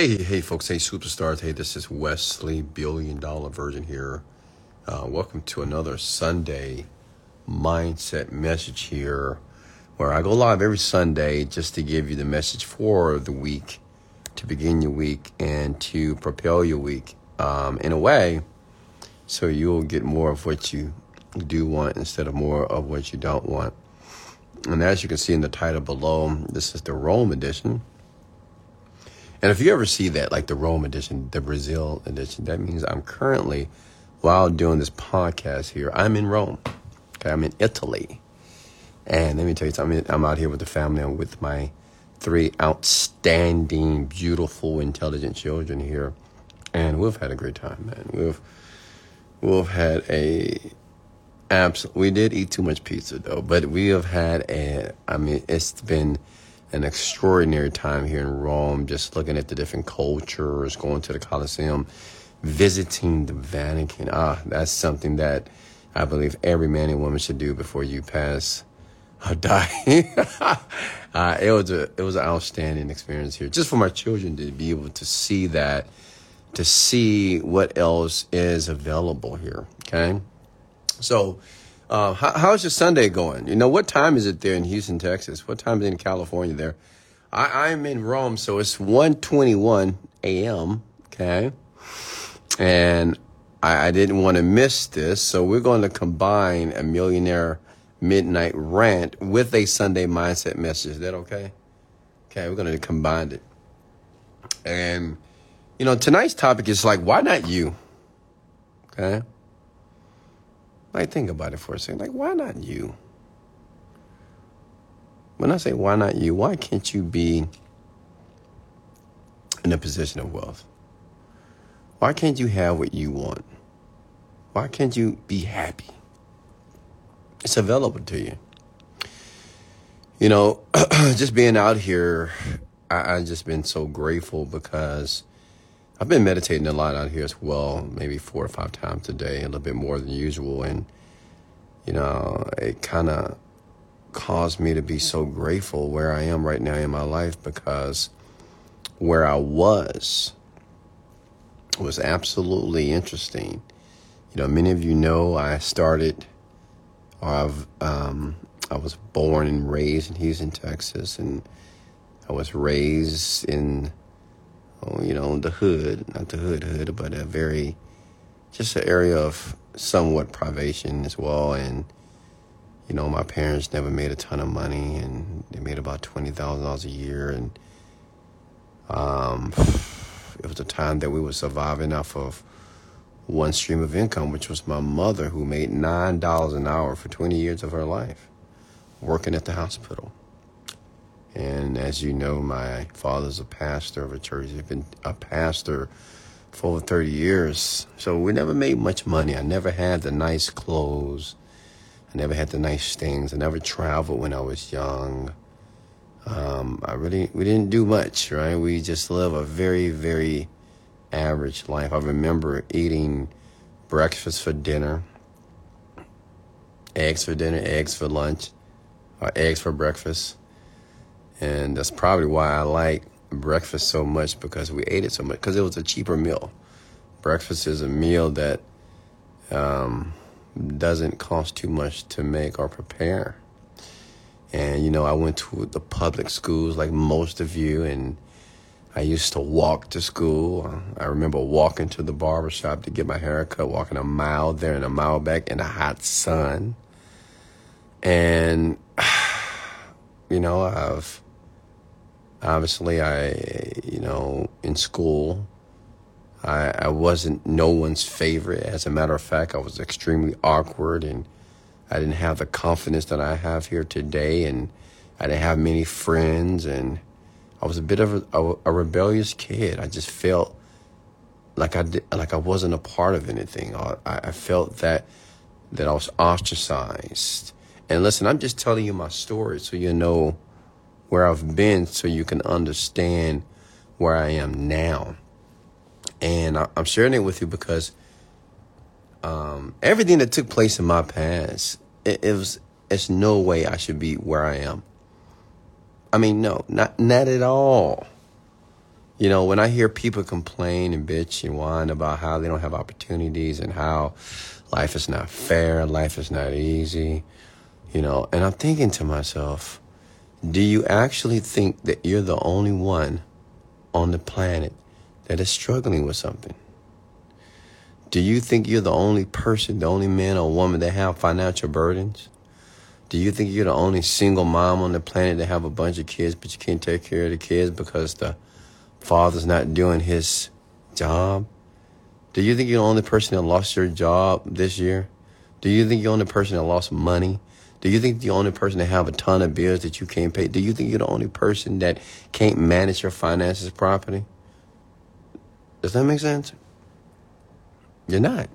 Hey, hey, folks. Hey, superstars. Hey, this is Wesley, billion dollar virgin here. Uh, welcome to another Sunday mindset message here, where I go live every Sunday just to give you the message for the week, to begin your week, and to propel your week um, in a way so you'll get more of what you do want instead of more of what you don't want. And as you can see in the title below, this is the Rome edition. And if you ever see that, like the Rome edition, the Brazil edition, that means I'm currently, while doing this podcast here, I'm in Rome. Okay, I'm in Italy. And let me tell you something, I'm out here with the family. I'm with my three outstanding, beautiful, intelligent children here. And we've had a great time, man. We've we've had a absolute. We did eat too much pizza though, but we have had a. I mean, it's been an extraordinary time here in Rome, just looking at the different cultures, going to the Colosseum, visiting the Vatican. Ah, that's something that I believe every man and woman should do before you pass or die. uh, it was a it was an outstanding experience here, just for my children to be able to see that, to see what else is available here. Okay, so uh, how, how's your Sunday going? You know, what time is it there in Houston, Texas? What time is it in California there? I, I'm in Rome, so it's 1.21 a.m., okay? And I, I didn't want to miss this, so we're going to combine a millionaire midnight rant with a Sunday mindset message. Is that okay? Okay, we're going to combine it. And, you know, tonight's topic is like, why not you? Okay? Like, think about it for a second. Like, why not you? When I say why not you, why can't you be in a position of wealth? Why can't you have what you want? Why can't you be happy? It's available to you. You know, just being out here, I, I just been so grateful because I've been meditating a lot out here as well, maybe four or five times a day, a little bit more than usual. And, you know, it kind of caused me to be so grateful where I am right now in my life because where I was was absolutely interesting. You know, many of you know I started, or I've, um, I was born and raised in Houston, Texas, and I was raised in you know, the hood, not the hood hood, but a very, just an area of somewhat privation as well. And, you know, my parents never made a ton of money and they made about $20,000 a year. And, um, it was a time that we were surviving off of one stream of income, which was my mother, who made $9 an hour for 20 years of her life working at the hospital. And as you know, my father's a pastor of a church. He's been a pastor for over 30 years. So we never made much money. I never had the nice clothes. I never had the nice things. I never traveled when I was young. Um, I really, we didn't do much, right? We just live a very, very average life. I remember eating breakfast for dinner, eggs for dinner, eggs for lunch, or eggs for breakfast and that's probably why I like breakfast so much because we ate it so much because it was a cheaper meal. Breakfast is a meal that um, doesn't cost too much to make or prepare. And you know, I went to the public schools like most of you, and I used to walk to school. I remember walking to the barber shop to get my hair cut, walking a mile there and a mile back in the hot sun. And you know, I've Obviously, I, you know, in school, I, I wasn't no one's favorite. As a matter of fact, I was extremely awkward and I didn't have the confidence that I have here today. And I didn't have many friends. And I was a bit of a, a, a rebellious kid. I just felt like I did, like I wasn't a part of anything. I, I felt that that I was ostracized. And listen, I'm just telling you my story so you know where I've been so you can understand where I am now. And I, am sharing it with you because um, everything that took place in my past, it, it was, it's no way I should be where I am. I mean, no, not, not at all. You know, when I hear people complain and bitch and whine about how they don't have opportunities and how life is not fair, life is not easy, you know, and I'm thinking to myself, do you actually think that you're the only one on the planet that is struggling with something? Do you think you're the only person, the only man or woman that have financial burdens? Do you think you're the only single mom on the planet that have a bunch of kids, but you can't take care of the kids because the father's not doing his job? Do you think you're the only person that lost your job this year? Do you think you're the only person that lost money? Do you think the only person that have a ton of bills that you can't pay? Do you think you're the only person that can't manage your finances properly? Does that make sense? You're not.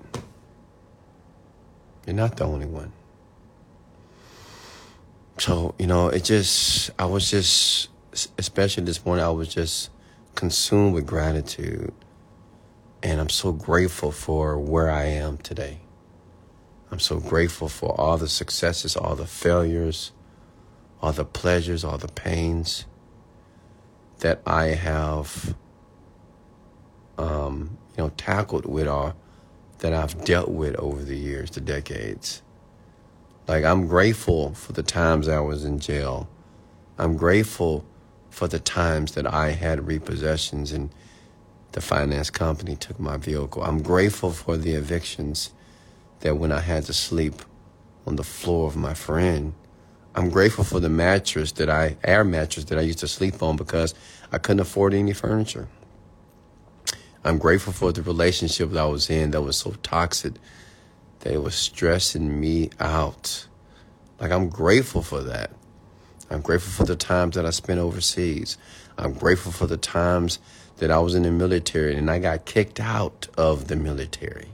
You're not the only one. So, you know, it just, I was just, especially this morning, I was just consumed with gratitude. And I'm so grateful for where I am today. I'm so grateful for all the successes, all the failures, all the pleasures, all the pains that I have, um, you know, tackled with, or that I've dealt with over the years, the decades. Like, I'm grateful for the times I was in jail. I'm grateful for the times that I had repossessions and the finance company took my vehicle. I'm grateful for the evictions that when I had to sleep on the floor of my friend, I'm grateful for the mattress that I, air mattress that I used to sleep on because I couldn't afford any furniture. I'm grateful for the relationship that I was in that was so toxic that it was stressing me out. Like, I'm grateful for that. I'm grateful for the times that I spent overseas. I'm grateful for the times that I was in the military and I got kicked out of the military.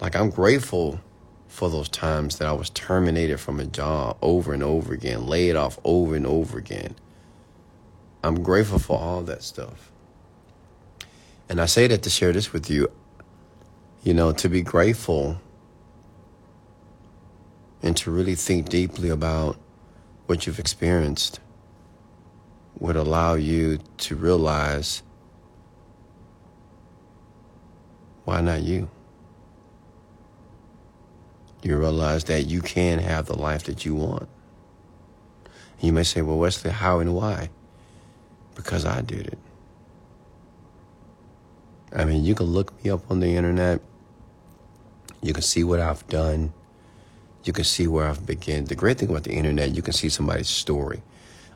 Like, I'm grateful for those times that I was terminated from a job over and over again, laid off over and over again. I'm grateful for all that stuff. And I say that to share this with you, you know, to be grateful and to really think deeply about what you've experienced would allow you to realize why not you? You realize that you can have the life that you want. And you may say, well, Wesley, how and why? Because I did it. I mean, you can look me up on the internet. You can see what I've done you can see where I've begun. The great thing about the internet, you can see somebody's story.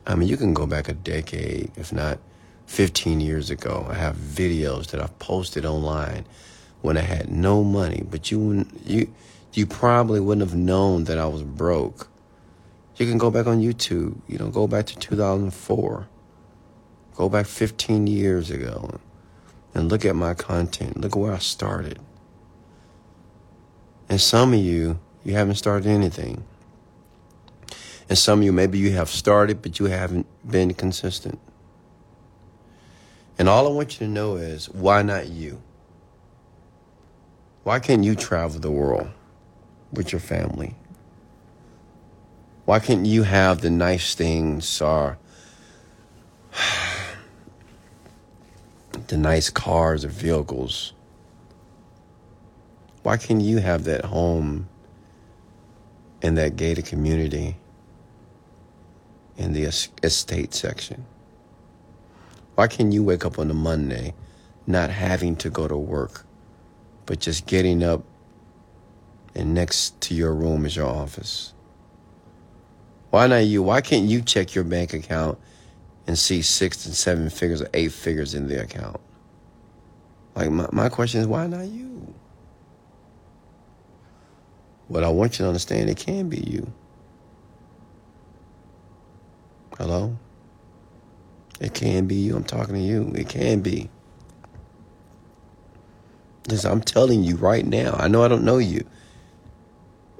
I mean, you can go back a decade, if not 15 years ago. I have videos that I've posted online when I had no money, but you you you probably wouldn't have known that I was broke. You can go back on YouTube, you know, go back to 2004. Go back 15 years ago and look at my content. Look at where I started. And some of you you haven't started anything. And some of you, maybe you have started, but you haven't been consistent. And all I want you to know is why not you? Why can't you travel the world with your family? Why can't you have the nice things or the nice cars or vehicles? Why can't you have that home in that gated community in the estate section? Why can't you wake up on a Monday not having to go to work, but just getting up and next to your room is your office? Why not you? Why can't you check your bank account and see six and seven figures or eight figures in the account? Like, my, my question is, why not you? But I want you to understand it can be you. Hello? It can be you. I'm talking to you. It can be. Listen, I'm telling you right now. I know I don't know you.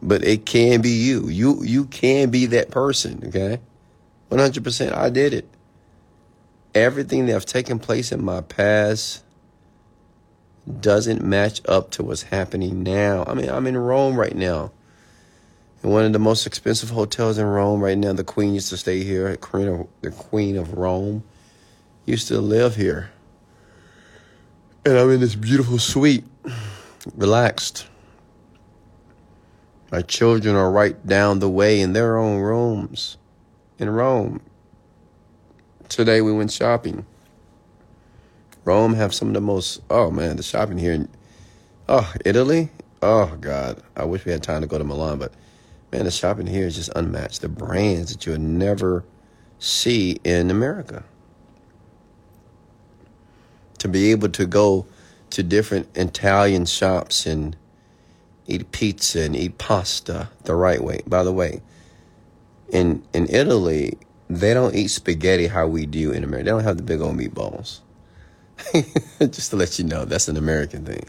But it can be you. You you can be that person, okay? 100% I did it. Everything that's taken place in my past doesn't match up to what's happening now. I mean, I'm in Rome right now. In one of the most expensive hotels in Rome right now. The Queen used to stay here, Queen of, the Queen of Rome. used to live here. And I'm in this beautiful suite, relaxed. My children are right down the way in their own rooms in Rome. Today we went shopping. Rome have some of the most oh man, the shopping here in oh, Italy. Oh God. I wish we had time to go to Milan, but man, the shopping here is just unmatched. The brands that you would never see in America. To be able to go to different Italian shops and eat pizza and eat pasta the right way. By the way, in in Italy, they don't eat spaghetti how we do in America. They don't have the big old meatballs. Just to let you know, that's an American thing.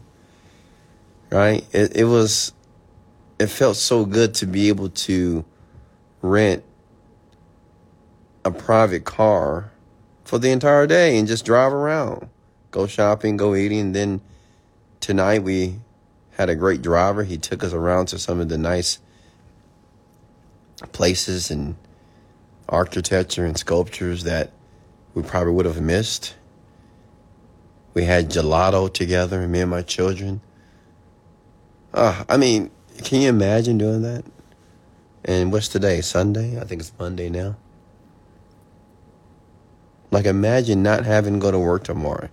Right? It, it was, it felt so good to be able to rent a private car for the entire day and just drive around, go shopping, go eating. Then tonight we had a great driver. He took us around to some of the nice places and architecture and sculptures that we probably would have missed. We had gelato together, me and my children. Uh, I mean, can you imagine doing that? And what's today? Sunday? I think it's Monday now. Like, imagine not having to go to work tomorrow.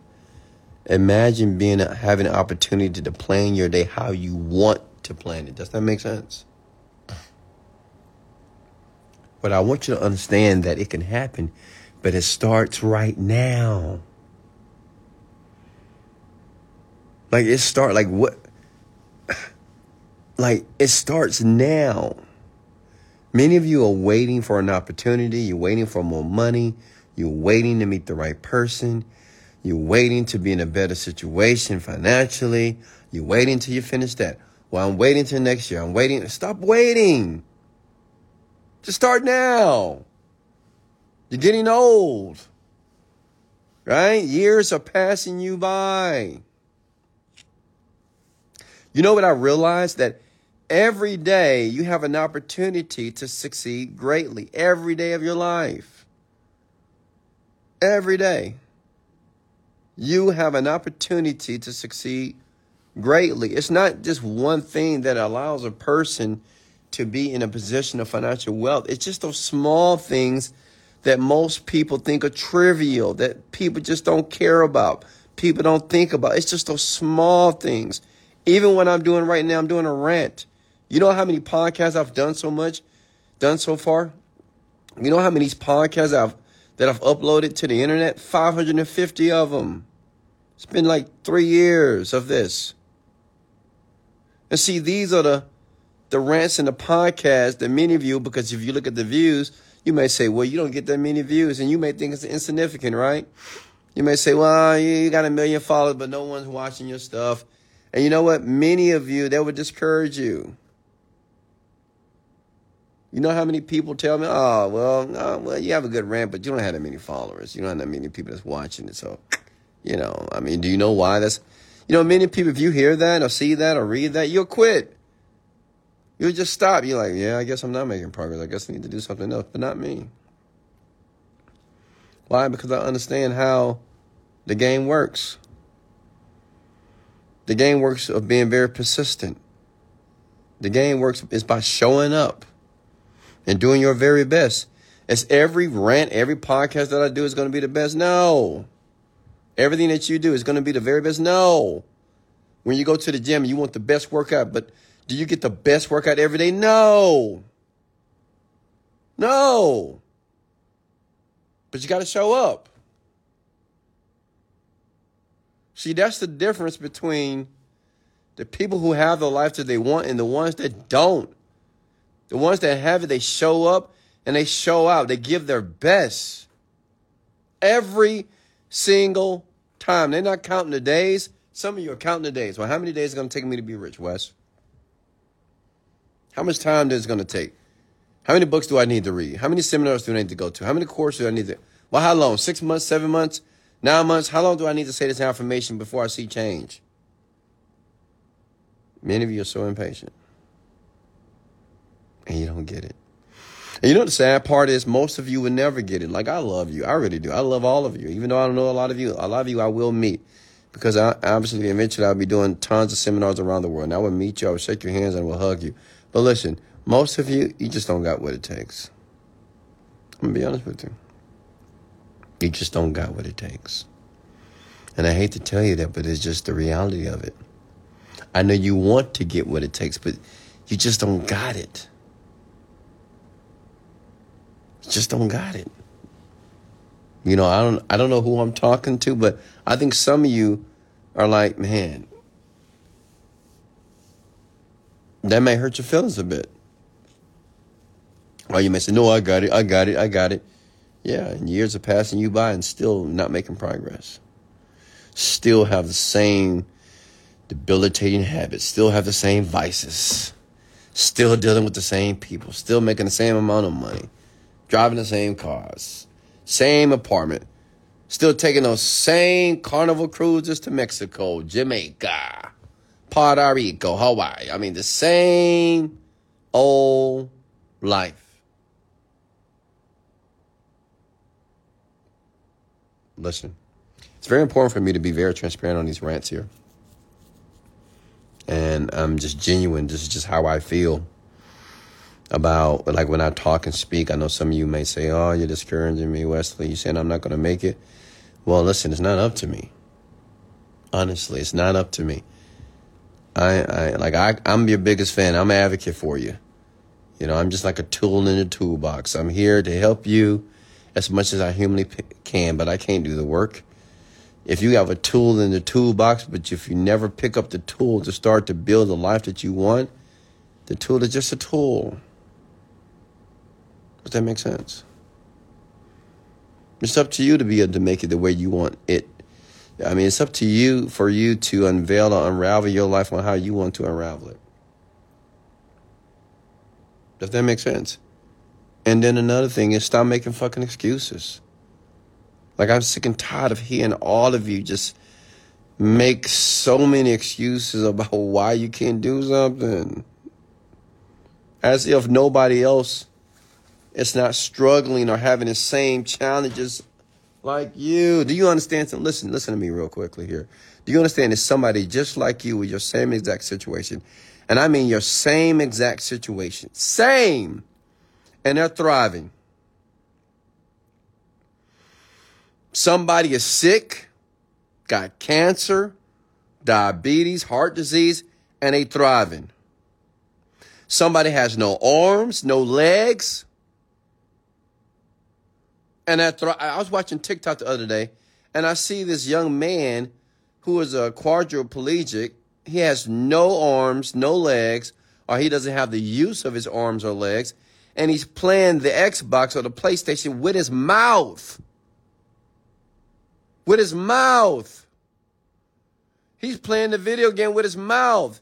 Imagine being having an opportunity to plan your day how you want to plan it. Does that make sense? But I want you to understand that it can happen, but it starts right now. Like it start like what like it starts now. Many of you are waiting for an opportunity, you're waiting for more money, you're waiting to meet the right person, you're waiting to be in a better situation financially, you're waiting till you finish that. Well, I'm waiting till next year. I'm waiting. Stop waiting. Just start now. You're getting old. Right? Years are passing you by. You know what I realized? That every day you have an opportunity to succeed greatly. Every day of your life. Every day. You have an opportunity to succeed greatly. It's not just one thing that allows a person to be in a position of financial wealth. It's just those small things that most people think are trivial, that people just don't care about. People don't think about. It's just those small things. Even what I'm doing right now, I'm doing a rant. You know how many podcasts I've done so much, done so far? You know how many podcasts I've that I've uploaded to the internet? 550 of them. It's been like three years of this. And see, these are the the rants and the podcast that many of you, because if you look at the views, you may say, well, you don't get that many views, and you may think it's insignificant, right? You may say, well, you got a million followers, but no one's watching your stuff. And you know what? Many of you, that would discourage you. You know how many people tell me, oh, well, uh, well, you have a good rant, but you don't have that many followers. You don't have that many people that's watching it. So, you know, I mean, do you know why that's, you know, many people, if you hear that or see that or read that, you'll quit. You'll just stop. You're like, yeah, I guess I'm not making progress. I guess I need to do something else, but not me. Why? Because I understand how the game works. The game works of being very persistent. The game works is by showing up and doing your very best. It's every rant, every podcast that I do is going to be the best. No. Everything that you do is going to be the very best. No. When you go to the gym, you want the best workout, but do you get the best workout every day? No. No. But you got to show up. See, that's the difference between the people who have the life that they want and the ones that don't. The ones that have it, they show up and they show out. They give their best every single time. They're not counting the days. Some of you are counting the days. Well, how many days is it going to take me to be rich, Wes? How much time is it going to take? How many books do I need to read? How many seminars do I need to go to? How many courses do I need to? Well, how long? Six months, seven months, nine months? How long do I need to say this affirmation before I see change? Many of you are so impatient and you don't get it. And you know the sad part is most of you will never get it. Like I love you. I really do. I love all of you. Even though I don't know a lot of you, a lot of you I will meet. Because I obviously eventually I'll be doing tons of seminars around the world. And I will meet you, I will shake your hands and I will hug you. But listen, most of you, you just don't got what it takes. I'm gonna be honest with you. You just don't got what it takes. And I hate to tell you that, but it's just the reality of it. I know you want to get what it takes, but you just don't got it. Just don't got it. You know, I don't I don't know who I'm talking to, but I think some of you are like, man, that may hurt your feelings a bit. Or you may say, no, I got it, I got it, I got it. Yeah, and years are passing you by and still not making progress. Still have the same debilitating habits, still have the same vices, still dealing with the same people, still making the same amount of money, driving the same cars, same apartment, still taking those same carnival cruises to Mexico, Jamaica, Puerto Rico, Hawaii. I mean, the same old life. Listen, it's very important for me to be very transparent on these rants here. And I'm just genuine. This is just how I feel about, like, when I talk and speak. I know some of you may say, Oh, you're discouraging me, Wesley. You're saying I'm not going to make it. Well, listen, it's not up to me. Honestly, it's not up to me. I, I like I, I'm your biggest fan. I'm an advocate for you. You know, I'm just like a tool in the toolbox. I'm here to help you as much as I humanly can, but I can't do the work. If you have a tool in the toolbox, but if you never pick up the tool to start to build the life that you want, the tool is just a tool. Does that make sense? It's up to you to be able to make it the way you want it. I mean, it's up to you for you to unveil or unravel your life on how you want to unravel it. Does that make sense? And then another thing is stop making fucking excuses. Like I'm sick and tired of hearing all of you just make so many excuses about why you can't do something. As if nobody else is not struggling or having the same challenges like you. Do you understand? Some, listen, listen to me real quickly here. Do you understand that somebody just like you with your same exact situation? And I mean your same exact situation. Same and they're thriving. Somebody is sick, got cancer, diabetes, heart disease, and they thriving. Somebody has no arms, no legs. And I, I was watching TikTok the other day, and I see this young man who is a quadriplegic. He has no arms, no legs, or he doesn't have the use of his arms or legs and he's playing the Xbox or the PlayStation with his mouth. With his mouth. He's playing the video game with his mouth.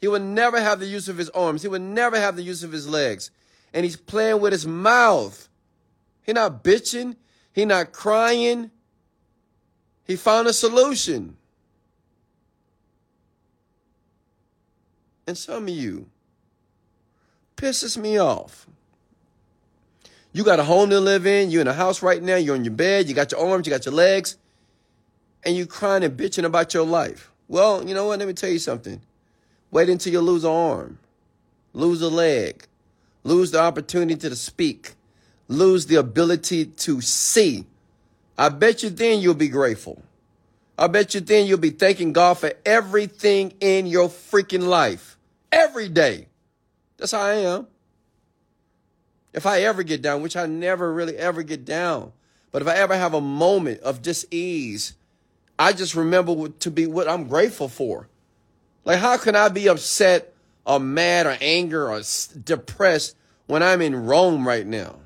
He would never have the use of his arms. He would never have the use of his legs. And he's playing with his mouth. He not bitching. He not crying. He found a solution. And some of you pisses me off. You got a home to live in. You're in a house right now. You're on your bed. You got your arms. You got your legs. And you crying and bitching about your life. Well, you know what? Let me tell you something. Wait until you lose an arm, lose a leg, lose the opportunity to speak, lose the ability to see. I bet you then you'll be grateful. I bet you then you'll be thanking God for everything in your freaking life. Every day. That's how I am. If I ever get down, which I never really ever get down, but if I ever have a moment of dis-ease, I just remember to be what I'm grateful for. Like, how can I be upset or mad or angry or depressed when I'm in Rome right now?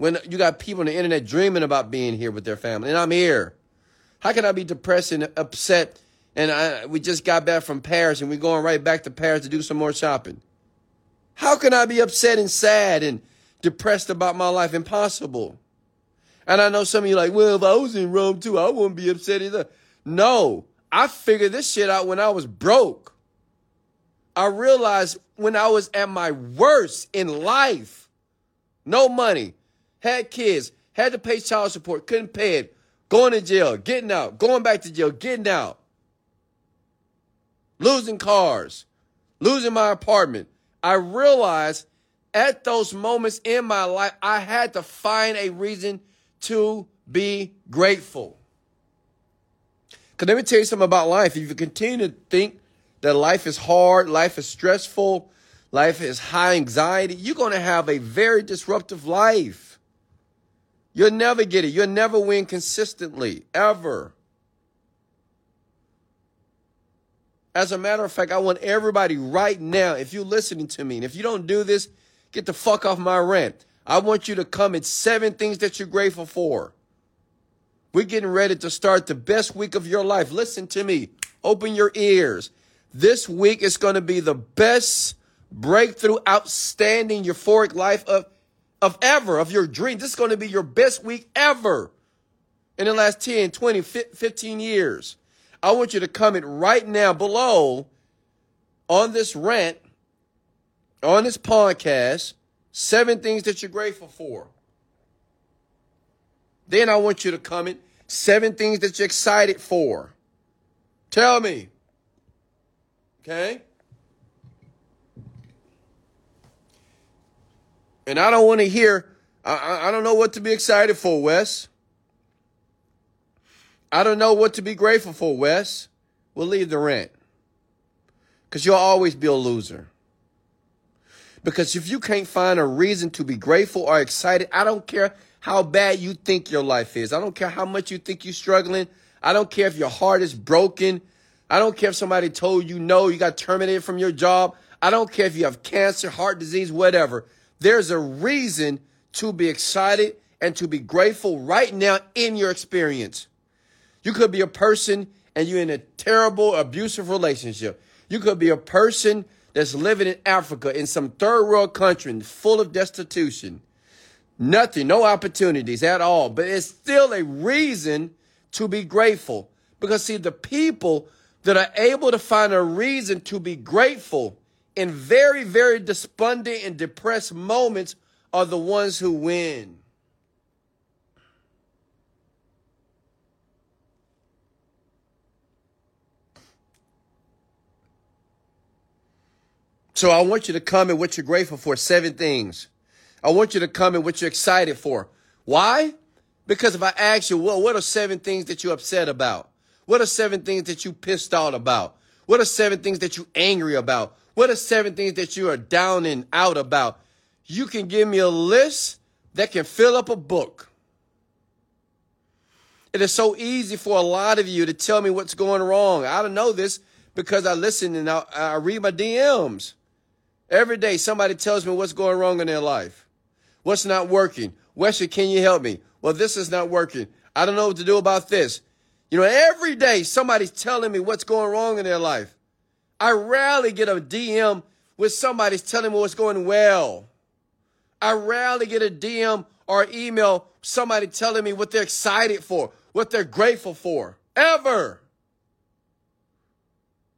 When you got people on the internet dreaming about being here with their family, and I'm here. How can I be depressed and upset? And I, we just got back from Paris, and we're going right back to Paris to do some more shopping. How can I be upset and sad and depressed about my life? Impossible. And I know some of you like, well, if I was in Rome too, I wouldn't be upset either. No, I figured this shit out when I was broke. I realized when I was at my worst in life, no money, had kids, had to pay child support, couldn't pay it, going to jail, getting out, going back to jail, getting out, losing cars, losing my apartment. I realized at those moments in my life, I had to find a reason to be grateful. Because let me tell you something about life. If you continue to think that life is hard, life is stressful, life is high anxiety, you're going to have a very disruptive life. You'll never get it. You'll never win consistently, ever. As a matter of fact, I want everybody right now, if you're listening to me, and if you don't do this, get the fuck off my rant. I want you to come at seven things that you're grateful for. We're getting ready to start the best week of your life. Listen to me. Open your ears. This week is going to be the best breakthrough, outstanding, euphoric life of, of ever, of your dream. This is going to be your best week ever in the last 10, 20, 15 years. I want you to comment right now below on this rant, on this podcast, seven things that you're grateful for. Then I want you to comment seven things that you're excited for. Tell me. Okay? And I don't want to hear, I, I don't know what to be excited for, Wes. I don't know what to be grateful for, Wes. We'll leave the rent. Because you'll always be a loser. Because if you can't find a reason to be grateful or excited, I don't care how bad you think your life is. I don't care how much you think you're struggling. I don't care if your heart is broken. I don't care if somebody told you no, you got terminated from your job. I don't care if you have cancer, heart disease, whatever. There's a reason to be excited and to be grateful right now in your experience. You could be a person and you're in a terrible, abusive relationship. You could be a person that's living in Africa in some third world country full of destitution. Nothing, no opportunities at all. But it's still a reason to be grateful. Because, see, the people that are able to find a reason to be grateful in very, very despondent and depressed moments are the ones who win. So I want you to come comment what you're grateful for. Seven things. I want you to come comment what you're excited for. Why? Because if I ask you, well, what are seven things that you're upset about? What are seven things that you pissed out about? What are seven things that you're angry about? What are seven things that you are down and out about? You can give me a list that can fill up a book. It is so easy for a lot of you to tell me what's going wrong. I don't know this because I listen and I, I read my DMs. Every day, somebody tells me what's going wrong in their life. What's not working? Wesley, can you help me? Well, this is not working. I don't know what to do about this. You know, every day somebody's telling me what's going wrong in their life. I rarely get a DM with somebody's telling me what's going well. I rarely get a DM or email somebody telling me what they're excited for, what they're grateful for. Ever.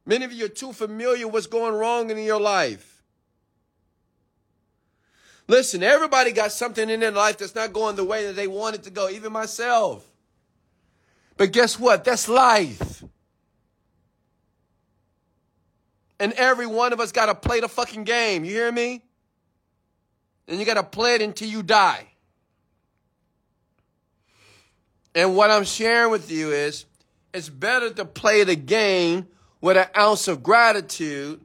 Many of you are too familiar with what's going wrong in your life. Listen, everybody got something in their life that's not going the way that they want it to go, even myself. But guess what? That's life. And every one of us got to play the fucking game. You hear me? And you got to play it until you die. And what I'm sharing with you is it's better to play the game with an ounce of gratitude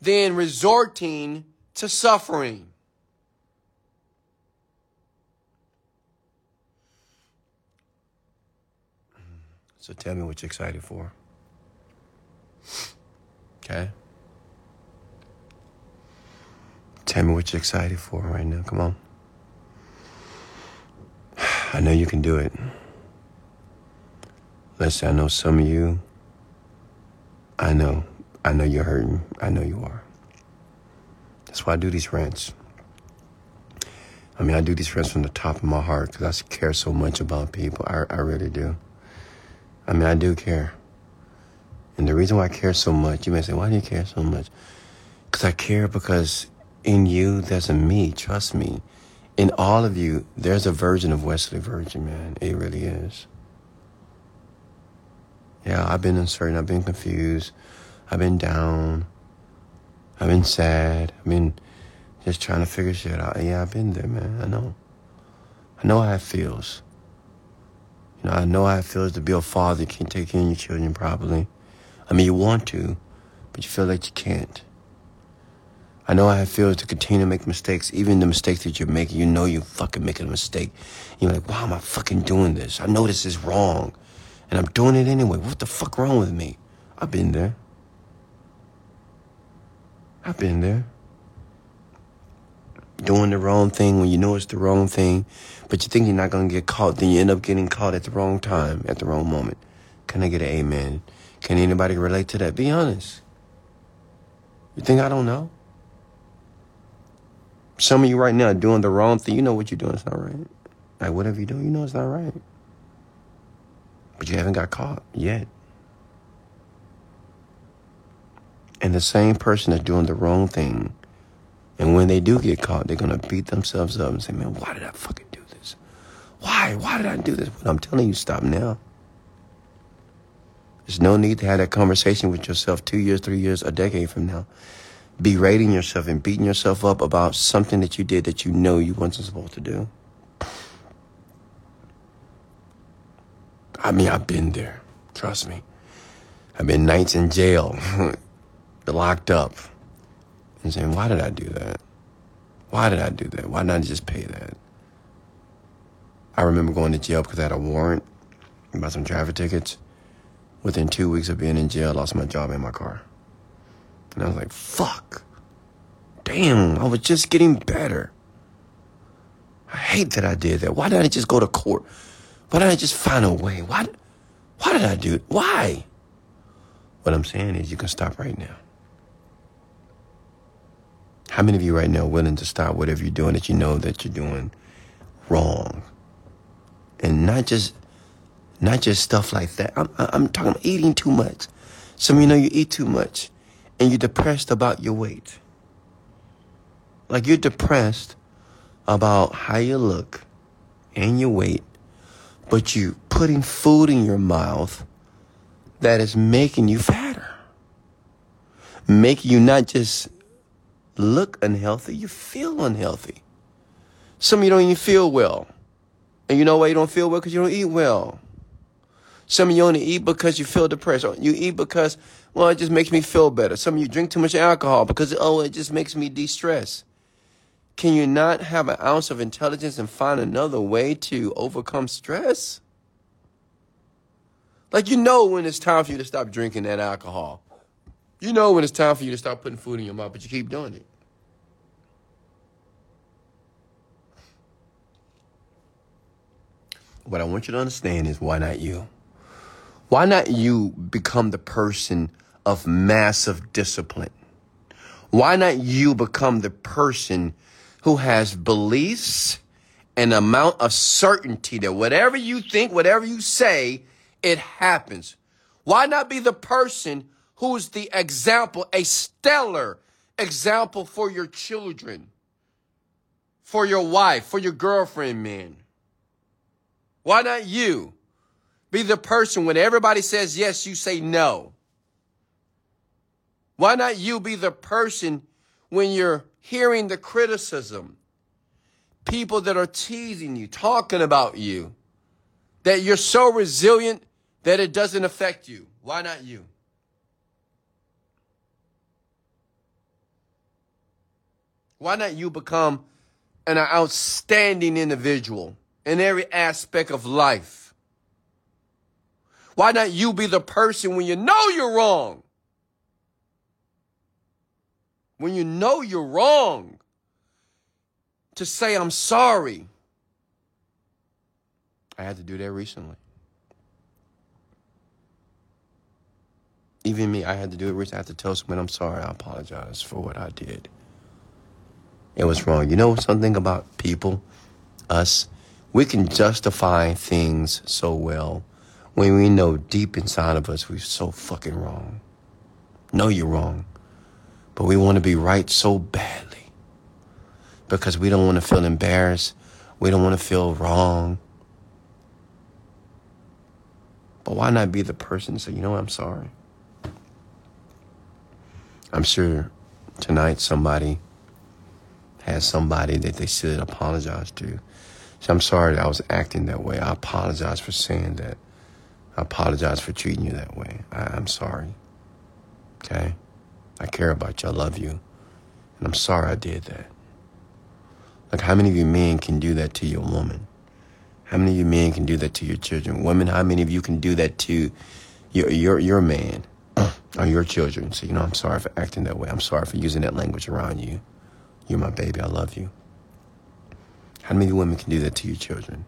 than resorting to suffering. So tell me what you're excited for. Okay? Tell me what you're excited for right now. Come on. I know you can do it. Listen, I know some of you, I know, I know you're hurting. I know you are. That's why I do these rants. I mean, I do these rants from the top of my heart because I care so much about people. I, I really do. I mean, I do care. And the reason why I care so much, you may say, why do you care so much? Because I care because in you, there's a me. Trust me. In all of you, there's a version of Wesley Virgin, man. It really is. Yeah, I've been uncertain. I've been confused. I've been down. I've been sad. I've been just trying to figure shit out. Yeah, I've been there, man. I know. I know how it feels. You know, I know how it feels to be a father. You can't take care of your children properly. I mean, you want to, but you feel like you can't. I know how it feels to continue to make mistakes, even the mistakes that you're making. You know you're fucking making a mistake. You're like, why am I fucking doing this? I know this is wrong, and I'm doing it anyway. What the fuck wrong with me? I've been there. I've been there. Doing the wrong thing when you know it's the wrong thing, but you think you're not to get caught, then you end up getting caught at the wrong time, at the wrong moment. Can I get an amen? Can anybody relate to that? Be honest. You think I don't know? Some of you right now are doing the wrong thing. You know what you're doing. It's not right. Like, whatever you do, you know it's not right. But you haven't got caught yet. And the same person is doing the wrong thing. And when they do get caught, they're going to beat themselves up and say, man, why did I fucking do this? Why? Why did I do this? But I'm telling you, stop now. There's no need to have that conversation with yourself two years, three years, a decade from now. Berating yourself and beating yourself up about something that you did that you know you wasn't supposed to do. I mean, I've been there. Trust me. I've been nights in jail. locked up and saying, why did I do that? Why did I do that? Why not just pay that? I remember going to jail because I had a warrant about some traffic tickets. Within two weeks of being in jail, I lost my job and my car. And I was like, fuck. Damn, I was just getting better. I hate that I did that. Why did I just go to court? Why did I just find a way? Why, why did I do it? Why? What I'm saying is you can stop right now. How many of you right now are willing to stop whatever you're doing that you know that you're doing wrong? And not just not just stuff like that. I'm, I'm talking about eating too much. Some of you know you eat too much and you're depressed about your weight. Like you're depressed about how you look and your weight, but you're putting food in your mouth that is making you fatter. Making you not just look unhealthy, you feel unhealthy. Some of you don't even feel well. And you know why you don't feel well? Because you don't eat well. Some of you only eat because you feel depressed. You eat because, well, it just makes me feel better. Some of you drink too much alcohol because, oh, it just makes me de-stress. Can you not have an ounce of intelligence and find another way to overcome stress? Like, you know when it's time for you to stop drinking that alcohol. You know when it's time for you to stop putting food in your mouth, but you keep doing it. What I want you to understand is why not you? Why not you become the person of massive discipline? Why not you become the person who has beliefs and amount of certainty that whatever you think, whatever you say, it happens? Why not be the person who's the example, a stellar example for your children, for your wife, for your girlfriend, man? Why not you? Be the person when everybody says yes, you say no. Why not you be the person when you're hearing the criticism? People that are teasing you, talking about you, that you're so resilient that it doesn't affect you. Why not you? Why not you become an outstanding individual in every aspect of life? Why not you be the person when you know you're wrong? When you know you're wrong, to say, I'm sorry. I had to do that recently. Even me, I had to do it recently. I had to tell someone I'm sorry. I apologize for what I did. It was wrong. You know something about people, us? We can justify things so well when we know deep inside of us we're so fucking wrong. Know you're wrong. But we want to be right so badly because we don't want to feel embarrassed. We don't want to feel wrong. But why not be the person to say, you know what, I'm sorry? I'm sure tonight somebody has somebody that they should apologize to. So I'm sorry that I was acting that way. I apologize for saying that. I apologize for treating you that way. I, am sorry. Okay? I care about you. I love you. And I'm sorry I did that. Like, how many of you men can do that to your woman? How many of you men can do that to your children? Women, how many of you can do that to your, your, your man or your children? So, you know, I'm sorry for acting that way. I'm sorry for using that language around you. You're my baby. I love you. How many women can do that to your children?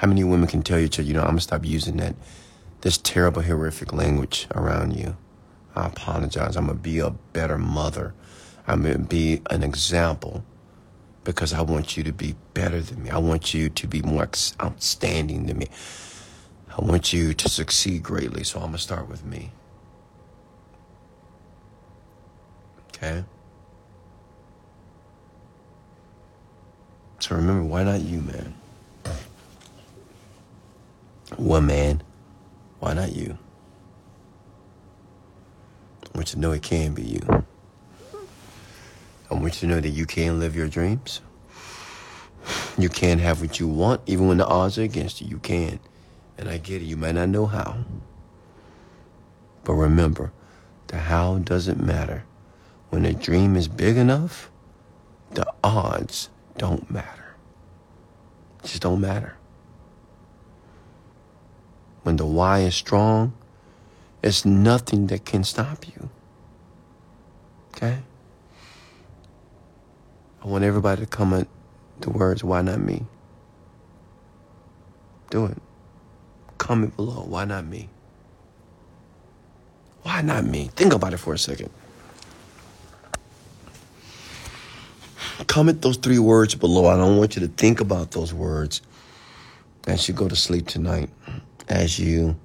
How many women can tell your children, you know, I'm going to stop using that, this terrible, horrific language around you? I apologize. I'm going to be a better mother. I'm to be an example because I want you to be better than me. I want you to be more outstanding than me. I want you to succeed greatly. So I'm to start with me. Okay? So remember, why not you, man? One man, why not you? I want you to know it can be you. I want you to know that you can live your dreams. You can have what you want, even when the odds are against you. You can. And I get it. You might not know how. But remember, the how doesn't matter. When a dream is big enough, the odds don't matter. just don't matter. When the why is strong, there's nothing that can stop you. Okay? I want everybody to comment the words, why not me? Do it. Comment below, why not me? Why not me? Think about it for a second. Comment those three words below. I don't want you to think about those words as you go to sleep tonight, as you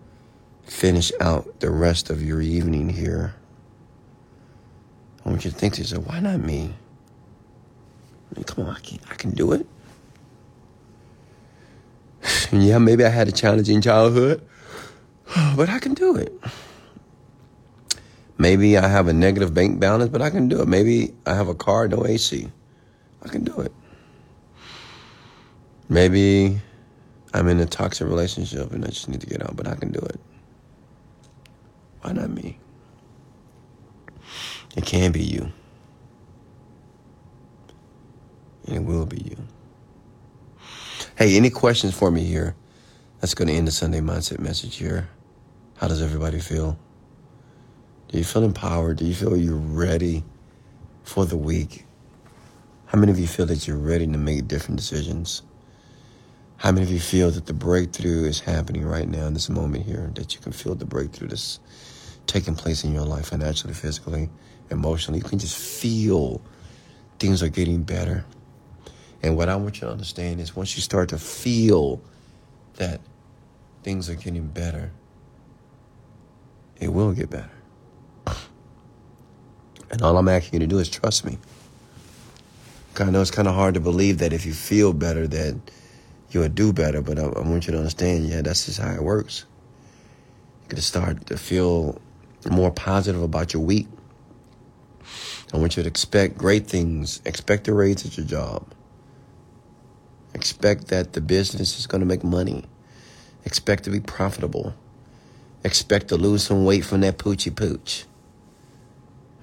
finish out the rest of your evening here. I want you to think to yourself, why not me? I mean, come on, I can, I can do it. yeah, maybe I had a challenging childhood, but I can do it. Maybe I have a negative bank balance, but I can do it. Maybe I have a car, no AC. I can do it. Maybe I'm in a toxic relationship and I just need to get out, but I can do it. Why not me? It can be you. And it will be you. Hey, any questions for me here? That's going to end the Sunday Mindset message here. How does everybody feel? Do you feel empowered? Do you feel you're ready for the week? How many of you feel that you're ready to make different decisions? How many of you feel that the breakthrough is happening right now in this moment here? That you can feel the breakthrough that's taking place in your life, financially, physically, emotionally. You can just feel things are getting better. And what I want you to understand is once you start to feel that things are getting better, it will get better. And all I'm asking you to do is trust me. I know it's kind of hard to believe that if you feel better, that you'll do better. But I, I want you to understand, yeah, that's just how it works. You're gonna start to feel more positive about your week. I want you to expect great things. Expect a raise at your job. Expect that the business is going to make money. Expect to be profitable. Expect to lose some weight from that poochie pooch.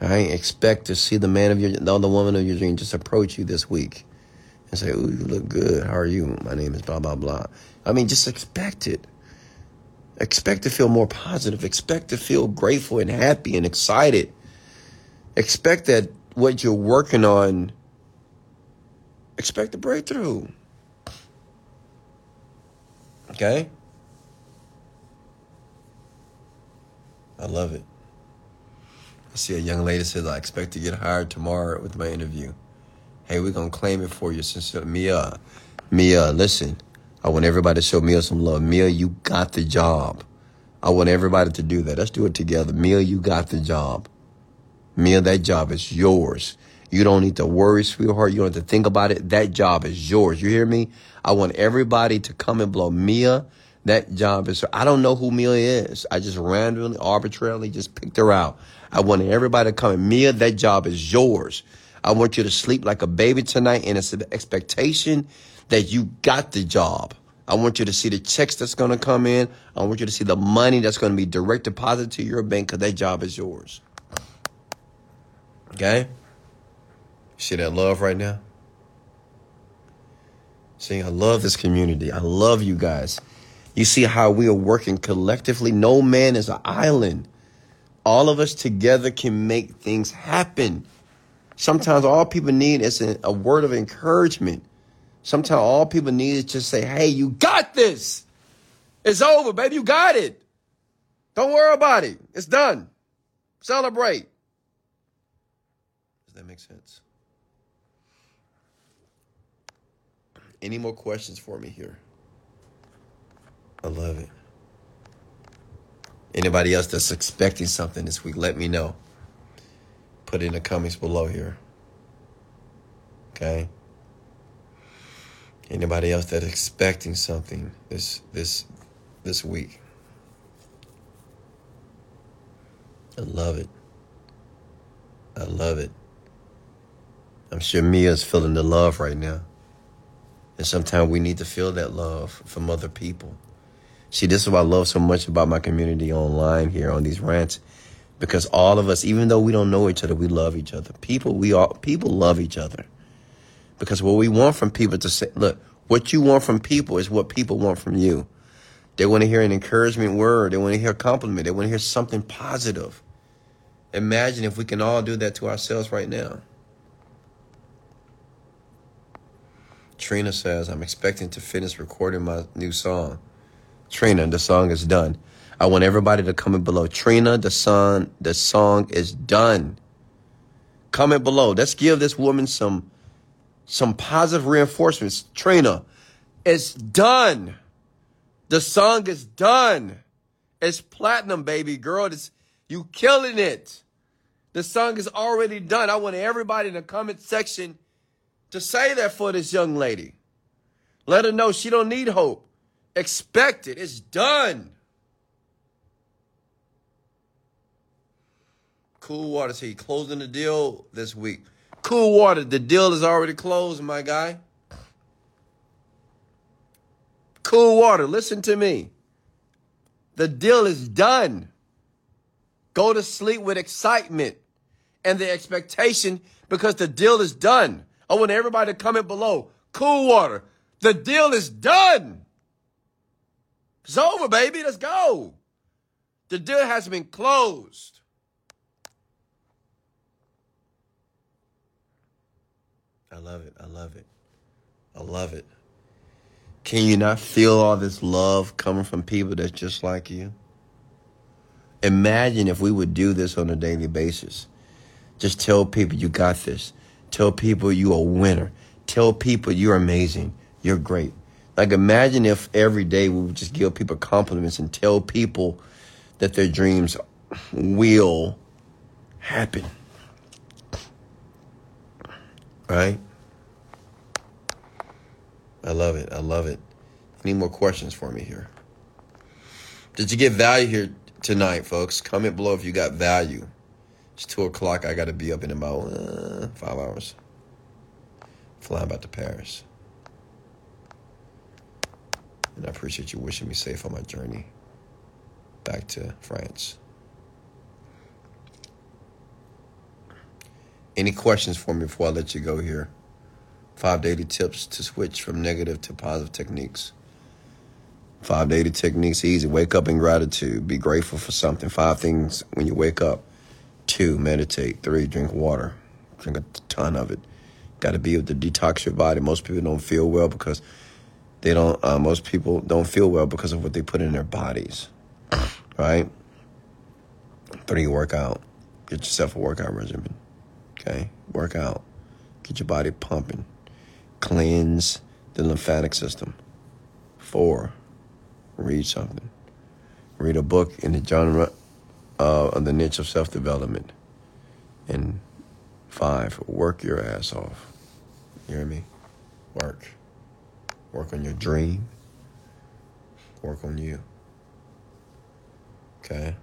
All right, expect to see the man of your, the woman of your dream just approach you this week and say, "Ooh, you look good. How are you? My name is blah blah blah." I mean, just expect it. Expect to feel more positive. Expect to feel grateful and happy and excited. Expect that what you're working on. Expect a breakthrough. Okay. I love it. I see a young lady says, I expect to get hired tomorrow with my interview. Hey, we're to claim it for you. Since Mia, Mia, listen, I want everybody to show Mia some love. Mia, you got the job. I want everybody to do that. Let's do it together. Mia, you got the job. Mia, that job is yours. You don't need to worry, sweetheart. You don't have to think about it. That job is yours. You hear me? I want everybody to come and blow Mia. That job is. I don't know who Mia is. I just randomly, arbitrarily, just picked her out. I want everybody to come and Mia. That job is yours. I want you to sleep like a baby tonight, it's an expectation that you got the job. I want you to see the checks that's going to come in. I want you to see the money that's going to be direct deposited to your bank because that job is yours. Okay? See that love right now? See, I love this community. I love you guys. You see how we are working collectively. No man is an island. All of us together can make things happen. Sometimes all people need is a, a word of encouragement. Sometimes all people need is just say, hey, you got this. It's over, baby. You got it. Don't worry about it. It's done. Celebrate. Does that make sense? Any more questions for me here? I love it. Anybody else that's expecting something this week, let me know. Put in the comments below here. Okay? Anybody else that's expecting something this this this week? I love it. I love it. I'm sure Mia's feeling the love right now. And sometimes we need to feel that love from other people. See, this is what I love so much about my community online here on these rants. Because all of us, even though we don't know each other, we love each other. People, we all people love each other. Because what we want from people to say, look, what you want from people is what people want from you. They want to hear an encouragement word. They want to hear a compliment. They want to hear something positive. Imagine if we can all do that to ourselves right now. Trina says, I'm expecting to finish recording my new song. Trina, the song is done. I want everybody to comment below. Trina, the song, the song is done. Comment below. Let's give this woman some some positive reinforcements. Trina, it's done. The song is done. It's platinum, baby girl. It's you killing it. The song is already done. I want everybody in the comment section to say that for this young lady. Let her know she don't need hope. Expect it. It's done. Cool Water he closing the deal this week. Cool Water, the deal is already closed, my guy. Cool Water, listen to me. The deal is done. Go to sleep with excitement and the expectation because the deal is done. I want everybody to comment below. Cool Water, the deal is done. It's over, baby. Let's go. The deal has been closed. I love it. I love it. I love it. Can you not feel all this love coming from people that's just like you? Imagine if we would do this on a daily basis. Just tell people you got this. Tell people you're a winner. Tell people you're amazing. You're great. Like imagine if every day we would just give people compliments and tell people that their dreams will happen. Right? I love it. I love it. Any more questions for me here? Did you get value here tonight, folks? Comment below if you got value. It's two o'clock. I got to be up in about uh, five hours. Flying back to Paris. And I appreciate you wishing me safe on my journey back to France. Any questions for me before I let you go here? Five daily tips to switch from negative to positive techniques. Five daily techniques easy. Wake up in gratitude. Be grateful for something. Five things when you wake up. Two, meditate. Three, drink water. Drink a ton of it. Got to be able to detox your body. Most people don't feel well because they don't. Uh, most people don't feel well because of what they put in their bodies, right? Three, work out. Get yourself a workout regimen. Okay, work out. Get your body pumping. Cleanse the lymphatic system. Four, read something. Read a book in the genre uh, of the niche of self development. And five, work your ass off. You hear me? Work. Work on your dream. Work on you. Okay?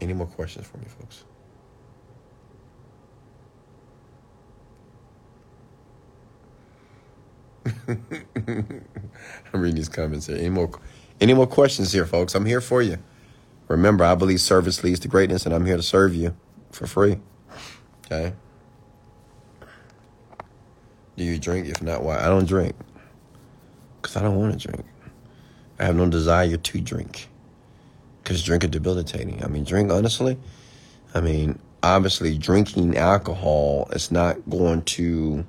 Any more questions for me, folks? I'm reading these comments here. Any more, any more questions here, folks? I'm here for you. Remember, I believe service leads to greatness, and I'm here to serve you for free. Okay. Do you drink? If not, why? I don't drink because I don't want to drink. I have no desire to drink because drink is debilitating. I mean, drink honestly. I mean, obviously, drinking alcohol is not going to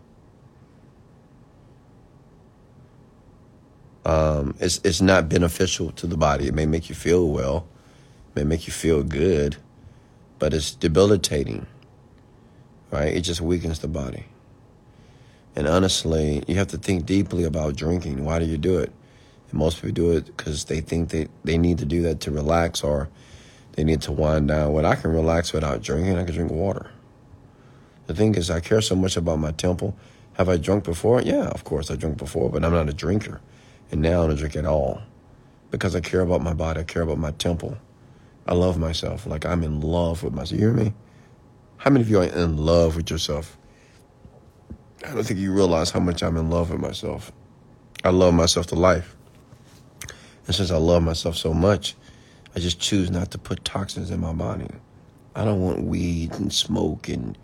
um, it's it's not beneficial to the body. It may make you feel well, it may make you feel good, but it's debilitating. Right? It just weakens the body. And honestly, you have to think deeply about drinking. Why do you do it? And most people do it because they think that they need to do that to relax or they need to wind down. When I can relax without drinking, I can drink water. The thing is, I care so much about my temple. Have I drunk before? Yeah, of course I drunk before, but I'm not a drinker. And now I don't drink at all because I care about my body. I care about my temple. I love myself. Like I'm in love with myself. You hear me? How many of you are in love with yourself? I don't think you realize how much I'm in love with myself. I love myself to life. And since I love myself so much, I just choose not to put toxins in my body. I don't want weed and smoke and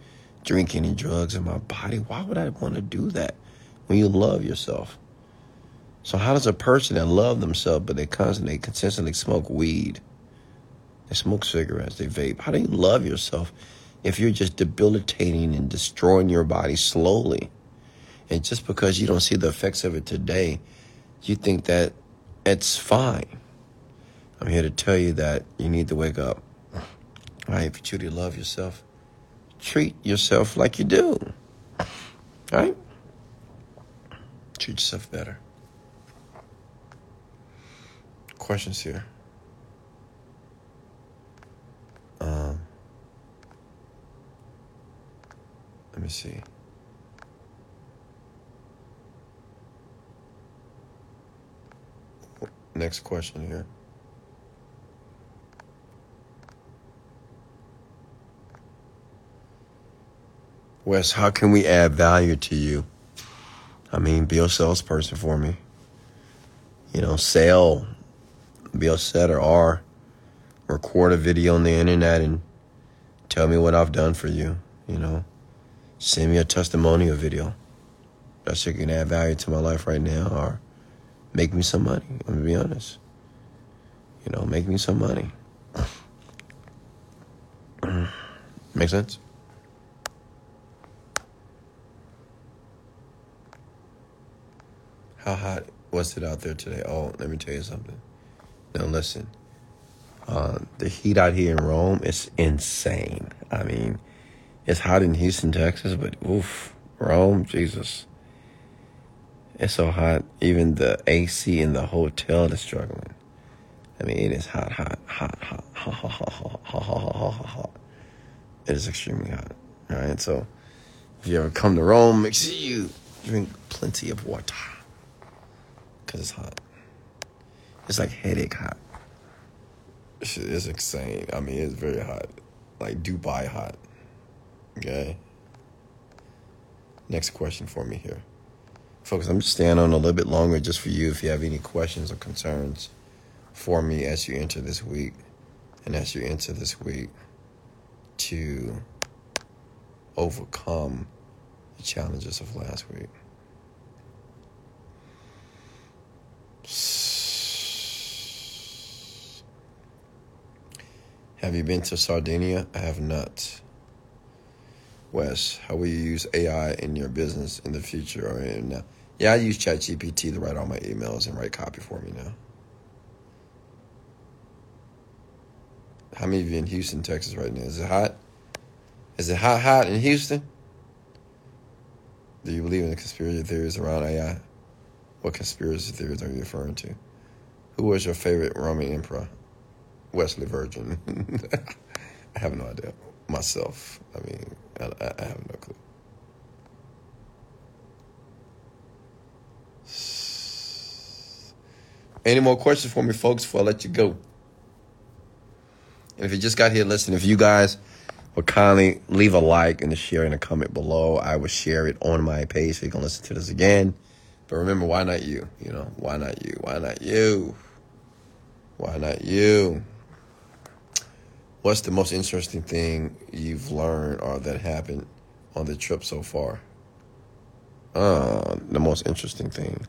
drinking and drugs in my body. Why would I want to do that when you love yourself? So how does a person that love themselves but they constantly consistently smoke weed, they smoke cigarettes, they vape, how do you love yourself if you're just debilitating and destroying your body slowly? And just because you don't see the effects of it today, you think that it's fine. I'm here to tell you that you need to wake up. All right, if you truly love yourself, treat yourself like you do. All right? Treat yourself better. Questions here. Um, let me see. Next question here. Wes, how can we add value to you? I mean, be a salesperson for me. You know, sell be upset or are, record a video on the internet and tell me what I've done for you, you know. Send me a testimonial video. That shit can add value to my life right now or make me some money. I'm gonna be honest. You know, make me some money. Make sense? How hot was it out there today? Oh, let me tell you something. Listen, uh, the heat out here in Rome is insane. I mean, it's hot in Houston, Texas, but oof, Rome, Jesus. It's so hot. Even the AC in the hotel is struggling. I mean, it is hot, hot, hot, hot, hot, hot, hot, hot, hot, hot, hot, hot, hot. It is extremely hot. All right, so if you ever come to Rome, make sure you drink plenty of water because it's hot. It's like headache hot. It's insane. I mean, it's very hot. Like Dubai hot. Okay. Next question for me here. Folks, I'm just staying on a little bit longer just for you if you have any questions or concerns for me as you enter this week and as you enter this week to overcome the challenges of last week. Have you been to Sardinia? I have not. Wes, how will you use AI in your business in the future or in now? Yeah, I use ChatGPT to write all my emails and write copy for me now. How many of you in Houston, Texas right now? Is it hot? Is it hot, hot in Houston? Do you believe in the conspiracy theories around AI? What conspiracy theories are you referring to? Who was your favorite Roman emperor? Wesley Virgin. I have no idea myself. I mean, I, I have no clue. Any more questions for me, folks, before I let you go? And if you just got here, listen, if you guys would kindly leave a like and a share and a comment below, I will share it on my page so you can listen to this again. But remember, why not you? You know, why not you? Why not you? Why not you? What's the most interesting thing you've learned or that happened on the trip so far? Uh, the most interesting thing.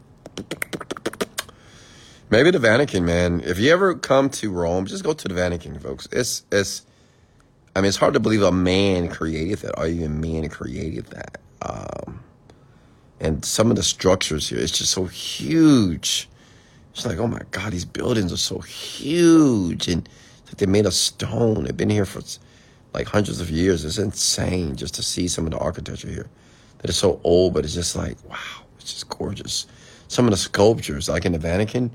Maybe the Vatican, man. If you ever come to Rome, just go to the Vatican, folks. It's it's. I mean, it's hard to believe a man created that, or even man created that. Um, and some of the structures here, it's just so huge. It's like, oh my God, these buildings are so huge, and they made of stone. They've been here for like hundreds of years. It's insane just to see some of the architecture here. That is so old, but it's just like, wow, it's just gorgeous. Some of the sculptures, like in the Vatican,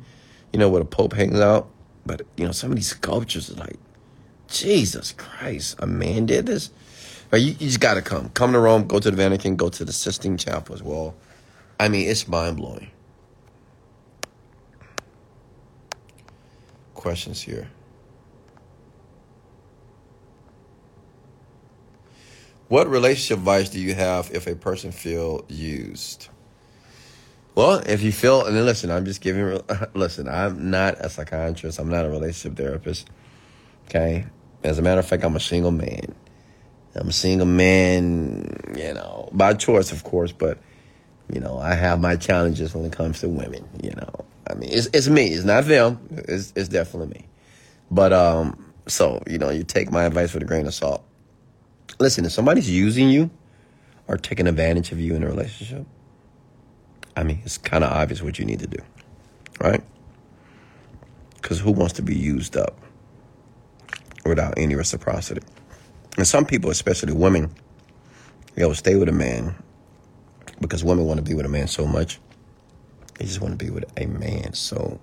you know, where the Pope hangs out. But, you know, some of these sculptures are like, Jesus Christ, a man did this? But you, you just got to come. Come to Rome, go to the Vatican, go to the Sistine Chapel as well. I mean, it's mind blowing. Questions here. What relationship advice do you have if a person feel used? Well, if you feel, and then listen, I'm just giving, listen, I'm not a psychiatrist. I'm not a relationship therapist. Okay. As a matter of fact, I'm a single man. I'm a single man, you know, by choice, of course, but, you know, I have my challenges when it comes to women, you know. I mean, it's, it's me. It's not them. It's, it's definitely me. But, um, so, you know, you take my advice with a grain of salt. Listen, if somebody's using you or taking advantage of you in a relationship, I mean, it's kind of obvious what you need to do, right? Because who wants to be used up without any reciprocity? And some people, especially women, they will stay with a man because women want to be with a man so much. They just want to be with a man so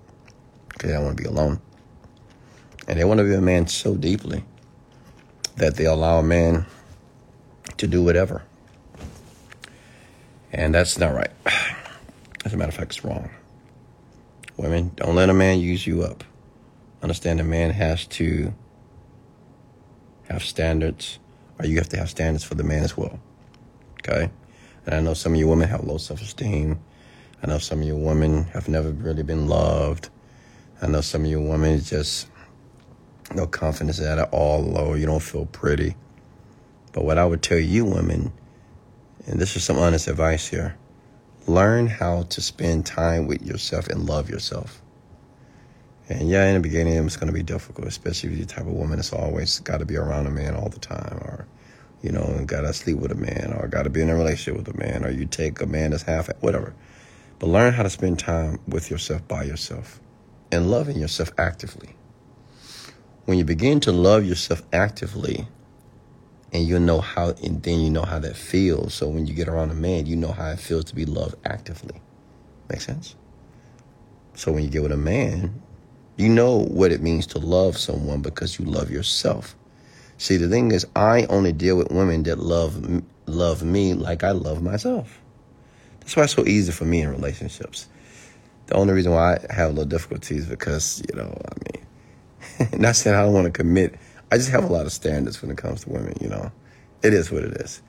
because they don't want to be alone. And they want to be a man so deeply that they allow a man to do whatever. And that's not right. As a matter of fact, it's wrong. Women, don't let a man use you up. Understand a man has to have standards, or you have to have standards for the man as well. Okay? And I know some of you women have low self esteem. I know some of you women have never really been loved. I know some of you women just no confidence at all low. You don't feel pretty. But what I would tell you women, and this is some honest advice here, learn how to spend time with yourself and love yourself. And yeah, in the beginning, it's going to be difficult, especially if you're the type of woman that's always got to be around a man all the time, or, you know, got to sleep with a man, or got to be in a relationship with a man, or you take a man that's half, whatever. But learn how to spend time with yourself by yourself and loving yourself actively. When you begin to love yourself actively, and you know how and then you know how that feels. So when you get around a man you know how it feels to be loved actively. Make sense? So when you get with a man you know what it means to love someone because you love yourself. See the thing is i only deal with women that love love me like i love myself. That's why it's so easy for me in relationships. The only reason why i have a little difficulties because you know i mean not saying i don't want to commit I just have a lot of standards when it comes to women, you know. It is what it is.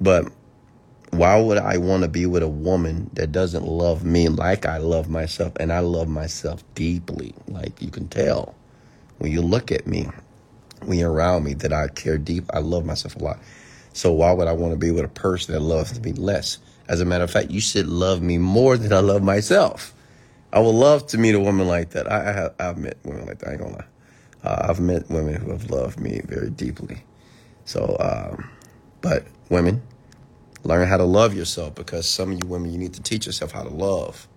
But why would I want to be with a woman that doesn't love me like I love myself? And I love myself deeply. Like you can tell when you look at me, when you're around me, that I care deep. I love myself a lot. So why would I want to be with a person that loves me less? As a matter of fact, you should love me more than I love myself. I would love to meet a woman like that. I, I have, I've met women like that. I ain't gonna lie. Uh, I've met women who have loved me very deeply. So, um, but women, learn how to love yourself because some of you women, you need to teach yourself how to love,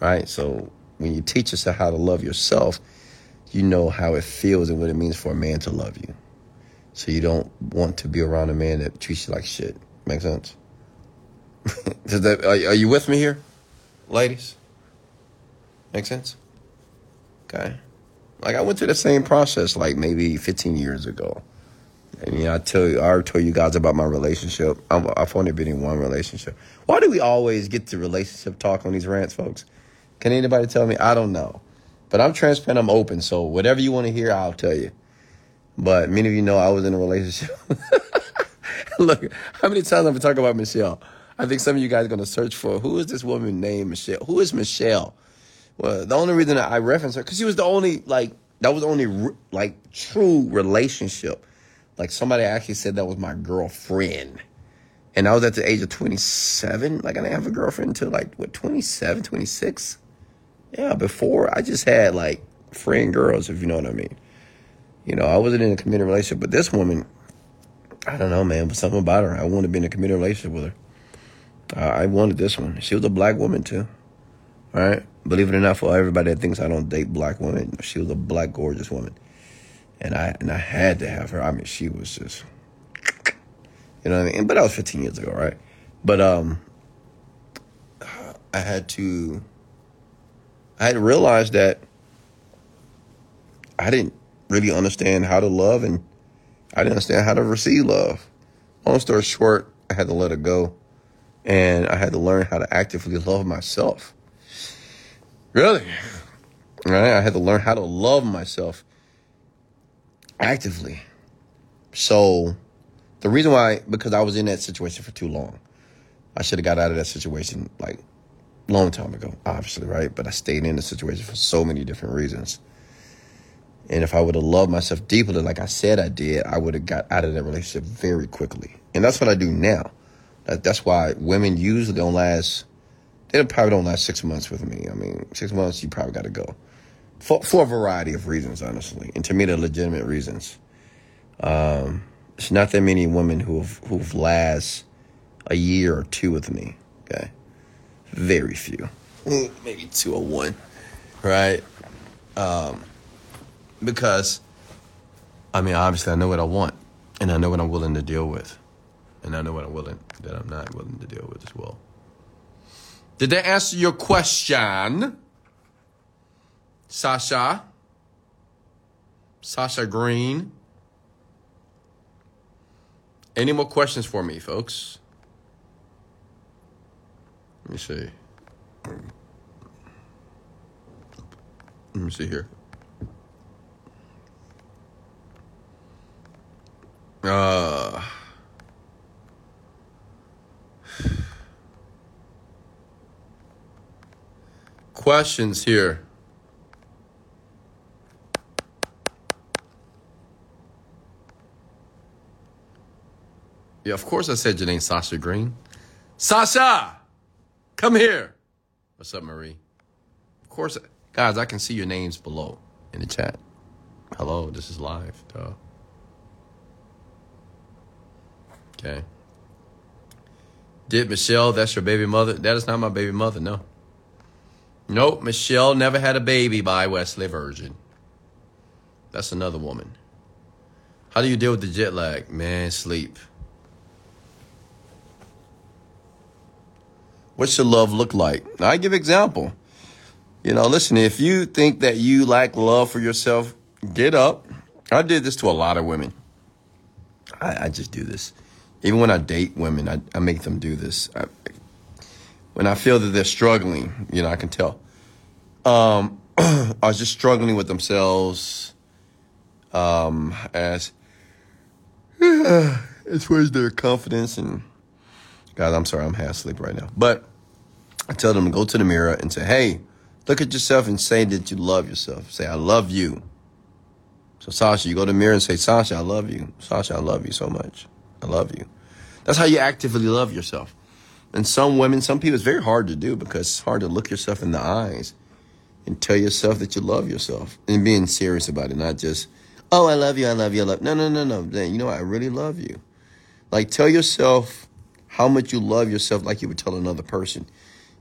right? So when you teach yourself how to love yourself, you know how it feels and what it means for a man to love you. So you don't want to be around a man that treats you like shit. Make sense? Does that, are, are you with me here, ladies? Make sense? Okay. Like I went through the same process like maybe 15 years ago. I mean, I tell you, I already told you guys about my relationship. I'm, I've only been in one relationship. Why do we always get to relationship talk on these rants, folks? Can anybody tell me? I don't know. But I'm transparent, I'm open. So whatever you want to hear, I'll tell you. But many of you know I was in a relationship. Look, how many times have I talked about Michelle? I think some of you guys are going to search for who is this woman named Michelle? Who is Michelle? Well, the only reason I reference her because she was the only like that was the only like true relationship. Like somebody actually said that was my girlfriend. And I was at the age of 27. Like I didn't have a girlfriend until like what 27, 26. Yeah, before I just had like friend girls, if you know what I mean. You know, I wasn't in a committed relationship, but this woman, I don't know, man, but something about her. I wanted to be in a committed relationship with her. Uh, I wanted this one. She was a black woman too. Right. Believe it or not, for everybody that thinks I don't date black women, she was a black, gorgeous woman, and I and I had to have her. I mean, she was just, you know what I mean. But that was 15 years ago, right? But um, I had to, I had to realize that I didn't really understand how to love, and I didn't understand how to receive love. Long story short, I had to let it go, and I had to learn how to actively love myself Really? Right? I had to learn how to love myself actively. So the reason why, because I was in that situation for too long. I should have got out of that situation like long time ago, obviously, right? But I stayed in the situation for so many different reasons. And if I would have loved myself deeply, like I said I did, I would have got out of that relationship very quickly. And that's what I do now. That's why women usually don't last it probably don't last six months with me. I mean, six months, you probably got to go for, for a variety of reasons, honestly. And to me, they're legitimate reasons. Um, it's not that many women who've, who've last a year or two with me. Okay. Very few. Maybe two or one. Right. Um, because, I mean, obviously, I know what I want and I know what I'm willing to deal with. And I know what I'm willing, that I'm not willing to deal with as well. Did that answer your question? Sasha? Sasha Green? Any more questions for me, folks? Let me see. Let me see here. Uh questions here. Yeah, of course I said your name, Sasha Green. Sasha, come here. What's up, Marie? Of course, guys, I can see your names below in the chat. Hello, this is live. Duh. Okay. Did Michelle, that's your baby mother? That is not my baby mother, no. Nope, Michelle never had a baby by Wesley Virgin. That's another woman. How do you deal with the jet lag? Man, sleep. What's your love look like? I give example. You know, listen, if you think that you lack love for yourself, get up. I did this to a lot of women. I, I just do this. Even when I date women, I, I make them do this. I, when I feel that they're struggling, you know, I can tell. Um, was just struggling with themselves um, as as far as their confidence and God, I'm sorry, I'm half asleep right now. But I tell them to go to the mirror and say, "Hey, look at yourself and say that you love yourself. Say, I love you." So Sasha, you go to the mirror and say, "Sasha, I love you. Sasha, I love you so much. I love you." That's how you actively love yourself. And some women, some people, it's very hard to do because it's hard to look yourself in the eyes and tell yourself that you love yourself and being serious about it, not just, oh, I love you, I love you, I love. No, no, no, no. Then you know? I really love you. Like tell yourself how much you love yourself like you would tell another person.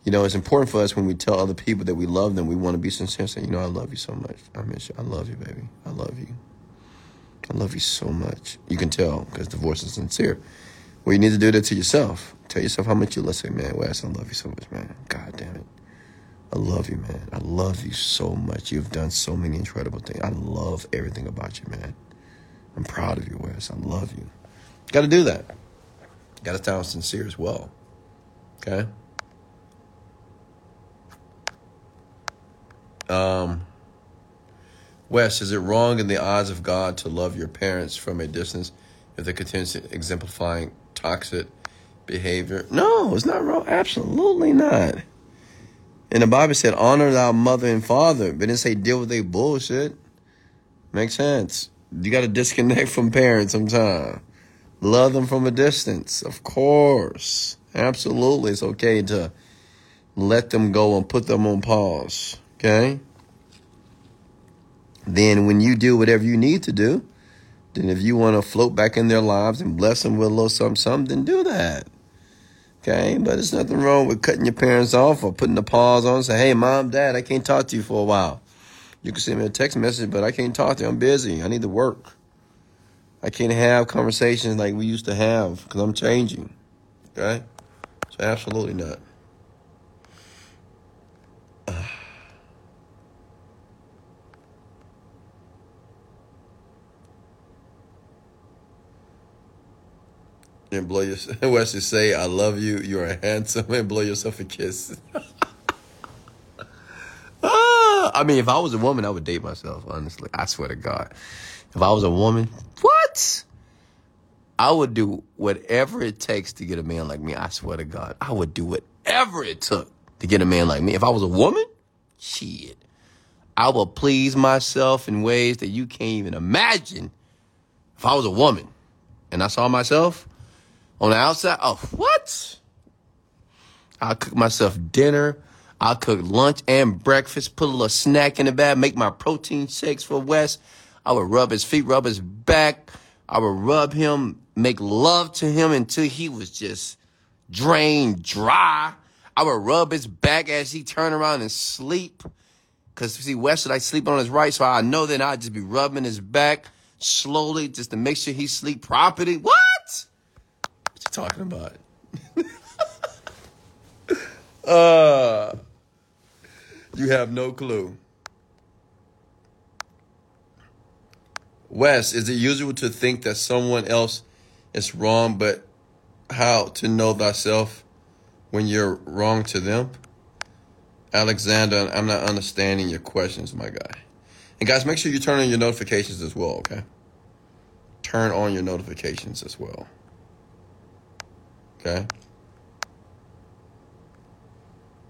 You know, it's important for us when we tell other people that we love them, we want to be sincere say, you know, I love you so much. I miss you. I love you, baby. I love you. I love you so much. You can tell because the voice is sincere. Well, you need to do that to yourself. Tell yourself how much you love. Say, man, Wes, I love you so much, man. God damn it. I love you, man. I love you so much. You've done so many incredible things. I love everything about you, man. I'm proud of you, Wes. I love you. Got to do that. Got to sound sincere as well. Okay? Um, Wes, is it wrong in the eyes of God to love your parents from a distance if they continue exemplifying toxic behavior? No, it's not wrong. Absolutely not. And the Bible said, honor thy mother and father, but didn't say deal with their bullshit. Makes sense. You got to disconnect from parents sometimes. Love them from a distance, of course. Absolutely, it's okay to let them go and put them on pause. Okay? Then, when you do whatever you need to do, then if you want to float back in their lives and bless them with a little something, something, then do that. Okay? But there's nothing wrong with cutting your parents off or putting the pause on say, hey, mom, dad, I can't talk to you for a while. You can send me a text message, but I can't talk to you. I'm busy. I need to work. I can't have conversations like we used to have because I'm changing. Okay? So, absolutely not. And blow your Wesley say, "I love you. You are handsome," and blow yourself a kiss. ah, I mean, if I was a woman, I would date myself. Honestly, I swear to God, if I was a woman, what? I would do whatever it takes to get a man like me. I swear to God, I would do whatever it took to get a man like me. If I was a woman, shit, I would please myself in ways that you can't even imagine. If I was a woman and I saw myself, on the outside. Oh, what? I'll cook myself dinner. I'll cook lunch and breakfast, put a little snack in the bag, make my protein shakes for Wes. I would rub his feet, rub his back. I would rub him, make love to him until he was just drained dry. I would rub his back as he turned around and sleep. Cause see, Wes would I sleep on his right, so I know that I'd just be rubbing his back slowly just to make sure he sleep properly. What? Talking about? uh, you have no clue. Wes, is it usual to think that someone else is wrong, but how to know thyself when you're wrong to them? Alexander, I'm not understanding your questions, my guy. And guys, make sure you turn on your notifications as well, okay? Turn on your notifications as well. Okay?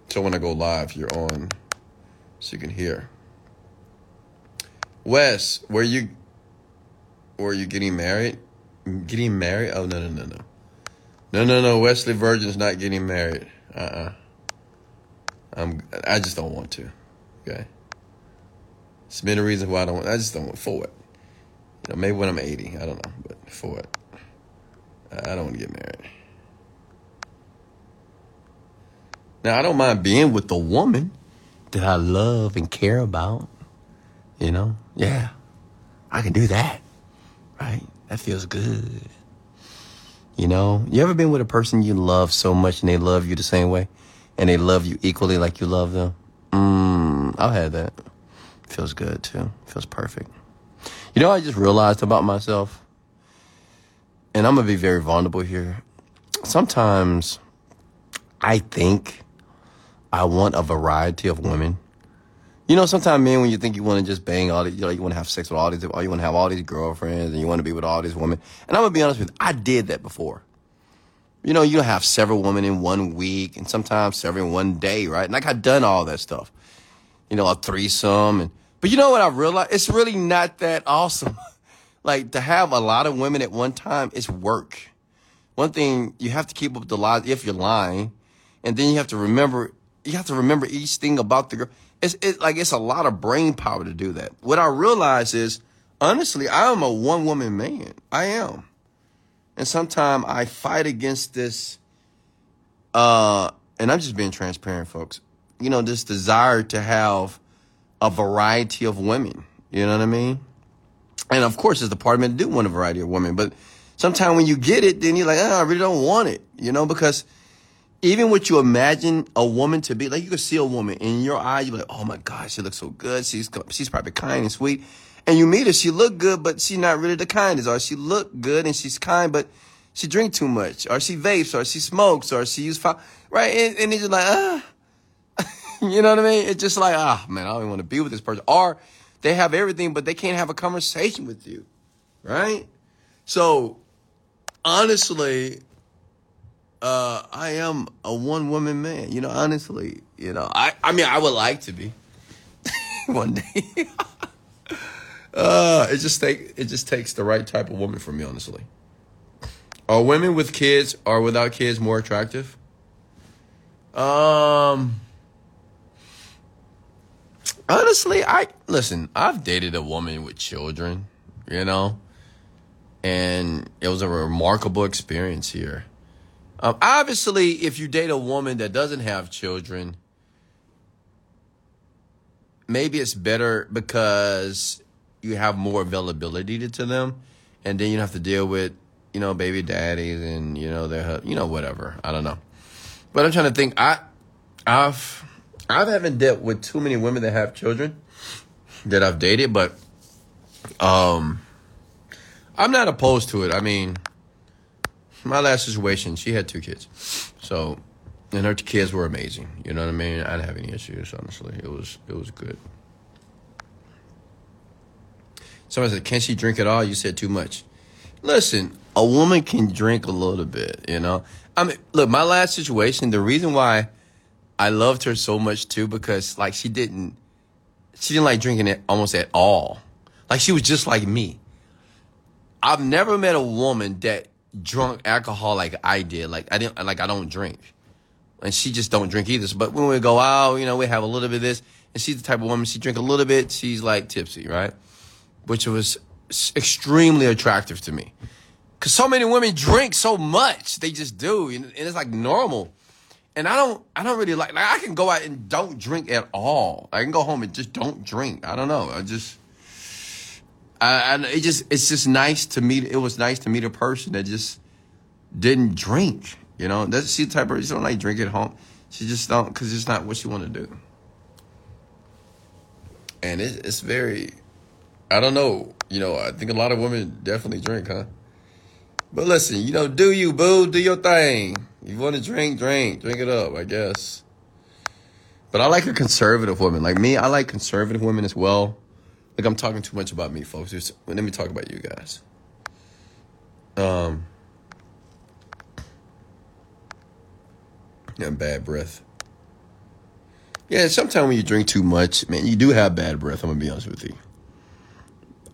So when I go live, you're on so you can hear. Wes, were you were you getting married? Getting married? Oh no no no no. No no no, Wesley Virgin's not getting married. Uh uh-uh. uh. I'm I just don't want to. Okay. It's been a reason why I don't want I just don't want for it. You know, maybe when I'm 80, I don't know, but for it. I don't want to get married. Now, I don't mind being with the woman that I love and care about. You know? Yeah. I can do that. Right? That feels good. You know? You ever been with a person you love so much and they love you the same way? And they love you equally like you love them? Mmm, I've had that. Feels good too. Feels perfect. You know, I just realized about myself, and I'm gonna be very vulnerable here. Sometimes I think I want a variety of women. You know, sometimes men, when you think you want to just bang all these, you know, you want to have sex with all these, you want to have all these girlfriends, and you want to be with all these women. And I'm gonna be honest with you, I did that before. You know, you don't have several women in one week, and sometimes several in one day, right? And like I've done all that stuff. You know, a threesome, and but you know what I realized? It's really not that awesome. like to have a lot of women at one time, it's work. One thing you have to keep up the lies if you're lying, and then you have to remember you have to remember each thing about the girl. It's it, like it's a lot of brain power to do that. What I realize is, honestly, I am a one woman man. I am, and sometimes I fight against this. Uh, and I'm just being transparent, folks. You know, this desire to have a variety of women. You know what I mean? And of course, it's the part of do want a variety of women, but sometimes when you get it, then you're like, oh, I really don't want it. You know, because even what you imagine a woman to be, like you could see a woman in your eye, you're like, oh my God, she looks so good. She's she's probably kind and sweet. And you meet her, she look good, but she's not really the kindest. Or she look good and she's kind, but she drink too much. Or she vapes, or she smokes, or she use. Right? And, and it's just like, ah. you know what I mean? It's just like, ah, man, I don't even want to be with this person. Or they have everything, but they can't have a conversation with you. Right? So, honestly, uh, I am a one woman man. You know, honestly, you know, I, I mean, I would like to be one day. uh, it just take it just takes the right type of woman for me, honestly. Are women with kids or without kids more attractive? Um, honestly, I listen. I've dated a woman with children, you know, and it was a remarkable experience here. Um, obviously, if you date a woman that doesn't have children, maybe it's better because you have more availability to, to them, and then you don't have to deal with you know baby daddies and you know their you know whatever. I don't know, but I'm trying to think. I I've I haven't dealt with too many women that have children that I've dated, but um, I'm not opposed to it. I mean, my last situation, she had two kids, so and her kids were amazing. You know what I mean? I didn't have any issues. Honestly, it was it was good. Somebody said, "Can she drink at all?" You said too much. Listen, a woman can drink a little bit. You know, I mean, look, my last situation. The reason why I loved her so much too because like she didn't she didn't like drinking it almost at all. Like she was just like me. I've never met a woman that drunk alcohol like I did. Like I didn't like I don't drink. And she just don't drink either. But when we go out, you know, we have a little bit of this. And she's the type of woman, she drink a little bit, she's like tipsy, right? Which was extremely attractive to me. Cause so many women drink so much. They just do. And it's like normal and I don't I don't really like like I can go out and don't drink at all. I can go home and just don't drink. I don't know. I just I it just it's just nice to meet it was nice to meet a person that just didn't drink. You know, that's she the type of person don't like drink at home. She just don't because it's not what she want to do. And it, it's very, I don't know. You know, I think a lot of women definitely drink, huh? But listen, you know, do you, boo, do your thing. You want to drink, drink, drink it up, I guess. But I like a conservative woman. Like me, I like conservative women as well. Like I'm talking too much about me, folks. Just, let me talk about you guys. Um, yeah, bad breath. Yeah, sometimes when you drink too much, man, you do have bad breath. I'm gonna be honest with you.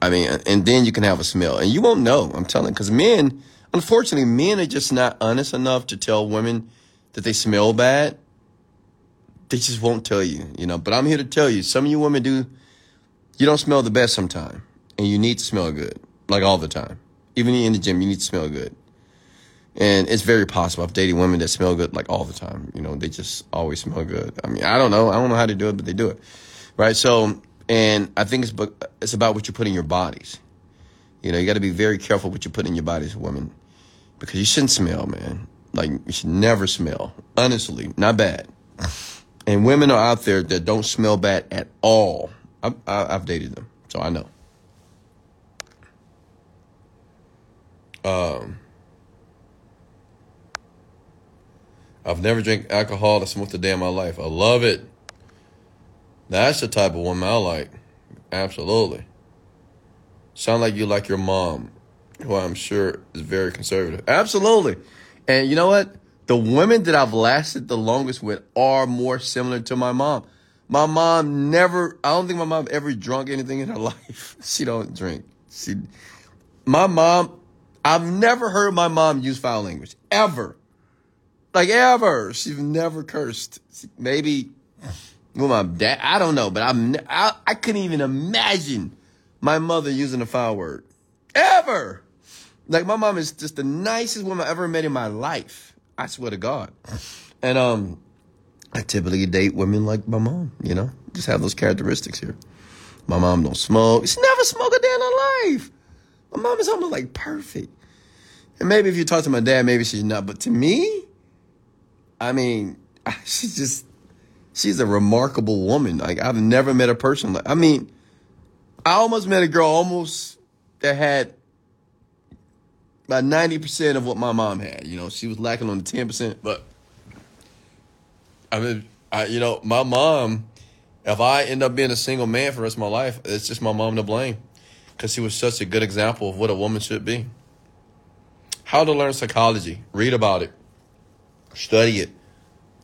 I mean, and then you can have a smell, and you won't know. I'm telling, because men Unfortunately, men are just not honest enough to tell women that they smell bad. They just won't tell you, you know. But I'm here to tell you, some of you women do. You don't smell the best sometimes, and you need to smell good, like all the time. Even in the gym, you need to smell good. And it's very possible. I've dated women that smell good like all the time. You know, they just always smell good. I mean, I don't know. I don't know how to do it, but they do it. Right. So, and I think it's, it's about what you put in your bodies. You know, you got to be very careful what you put in your bodies, women, because you shouldn't smell, man. Like you should never smell. Honestly, not bad. And women are out there that don't smell bad at all. I've, I've dated them, so I know. Um, I've never drank alcohol or smoked a day in my life. I love it. That's the type of woman I like. Absolutely. Sound like you like your mom, who I'm sure is very conservative. Absolutely. And you know what? The women that I've lasted the longest with are more similar to my mom. My mom never, I don't think my mom ever drunk anything in her life. She don't drink. She, my mom, I've never heard my mom use foul language. Ever. Like ever. She's never cursed. Maybe with my dad. I don't know, but I'm, I, I couldn't even imagine my mother using a foul word. Ever. Like my mom is just the nicest woman I ever met in my life. I swear to God. And um I typically date women like my mom, you know? Just have those characteristics here. My mom don't smoke. She never smoked a day in her life. My mom is almost like perfect. And maybe if you talk to my dad, maybe she's not. But to me, I mean, she's just, she's a remarkable woman. Like, I've never met a person like, I mean, I almost met a girl almost that had about 90% of what my mom had. You know, she was lacking on the 10%, but I mean, I, you know, my mom, if I end up being a single man for the rest of my life, it's just my mom to blame because she was such a good example of what a woman should be. How to learn psychology. Read about it. Study it.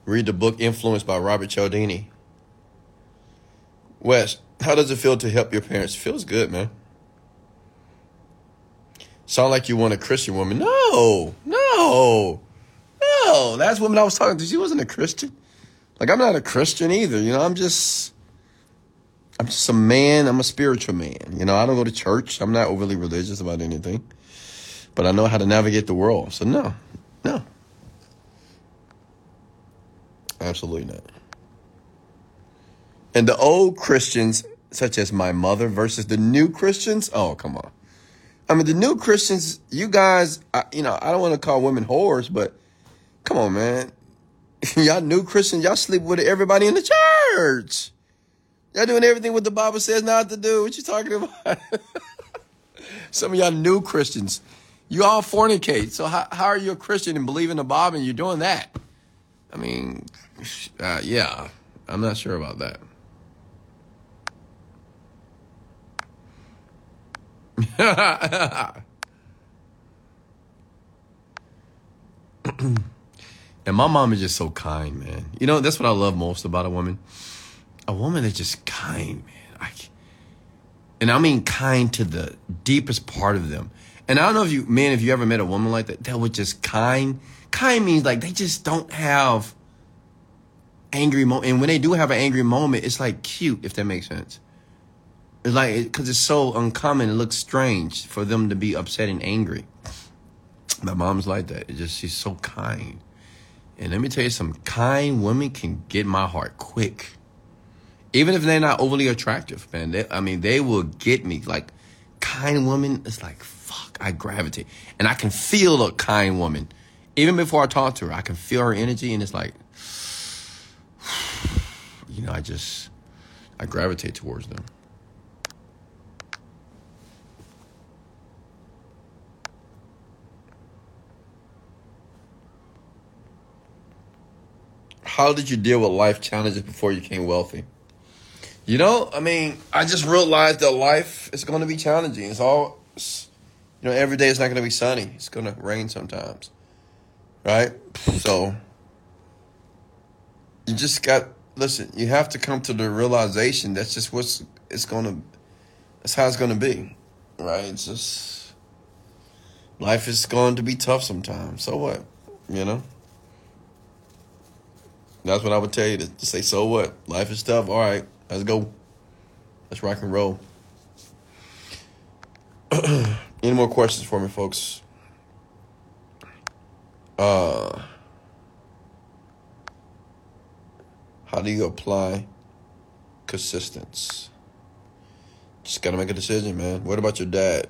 Read the book Influence by Robert Cialdini. Wes, how does it feel to help your parents? It feels good, man. Sound like you want a Christian woman. No, no, no. That's woman I was talking to. She wasn't a Christian. Like I'm not a Christian either. You know, I'm just I'm just a man. I'm a spiritual man. You know, I don't go to church. I'm not overly religious about anything. But I know how to navigate the world. So no. No. Absolutely not. And the old Christians, such as my mother, versus the new Christians, oh, come on. I mean, the new Christians, you guys, I, you know, I don't want to call women whores, but come on, man. y'all new Christians, y'all sleep with everybody in the church. Y'all doing everything what the Bible says not to do. What you talking about? Some of y'all new Christians, you all fornicate. So how, how are you a Christian and believe in the Bible and you're doing that? I mean, uh, yeah, I'm not sure about that. and my mom is just so kind, man. You know, that's what I love most about a woman. A woman that's just kind, man. I, and I mean kind to the deepest part of them. And I don't know if you, man, if you ever met a woman like that, that was just kind. Kind means like they just don't have angry moment. And when they do have an angry moment, it's like cute, if that makes sense. It's like, because it's so uncommon, it looks strange for them to be upset and angry. My mom's like that. It just, she's so kind. And let me tell you, some kind women can get my heart quick. Even if they're not overly attractive, man. They, I mean, they will get me. Like, kind woman, it's like, fuck, I gravitate. And I can feel a kind woman. Even before I talk to her, I can feel her energy, and it's like, you know, I just, I gravitate towards them. How did you deal with life challenges before you became wealthy? You know, I mean, I just realized that life is going to be challenging. It's all, it's, you know, every day is not going to be sunny. It's going to rain sometimes, right? So, you just got listen. You have to come to the realization that's just what's it's going to. That's how it's going to be, right? It's just life is going to be tough sometimes. So what, you know? That's what I would tell you to, to say. So what? Life is tough. All right, let's go. Let's rock and roll. Any more questions for me, folks? Uh, how do you apply consistency? Just gotta make a decision, man. What about your dad?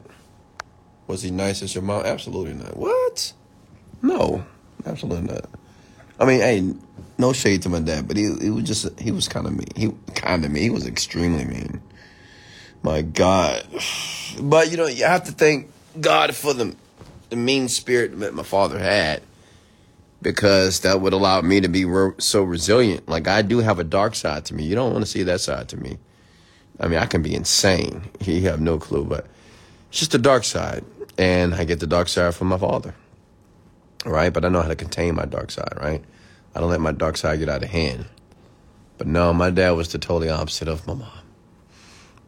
Was he nice as your mom? Absolutely not. What? No, absolutely not. I mean, hey, no shade to my dad, but he he was just he was kind of mean. He kind of mean. He was extremely mean. My God, but you know you have to thank God for the the mean spirit that my father had, because that would allow me to be re- so resilient. Like I do have a dark side to me. You don't want to see that side to me. I mean, I can be insane. You have no clue, but it's just the dark side, and I get the dark side from my father. Right, but I know how to contain my dark side. Right I don't let my dark side get out of hand. But no, my dad was the totally opposite of my mom.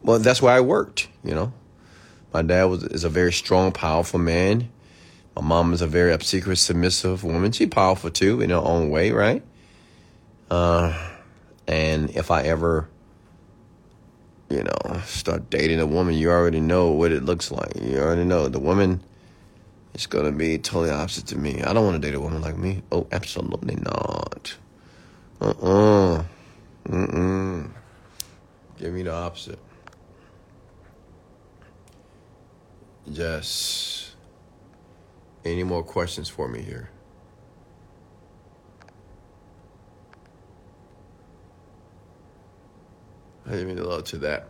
Well, that's why I worked, you know. My dad was is a very strong, powerful man. My mom is a very obsequious, submissive woman. She's powerful too in her own way, right? Uh, and if I ever, you know, start dating a woman, you already know what it looks like. You already know the woman it's gonna be totally opposite to me. I don't want to date a woman like me. Oh, absolutely not. Uh uh-uh. uh. Mm Give me the opposite. Yes. Any more questions for me here? I didn't mean to load to that.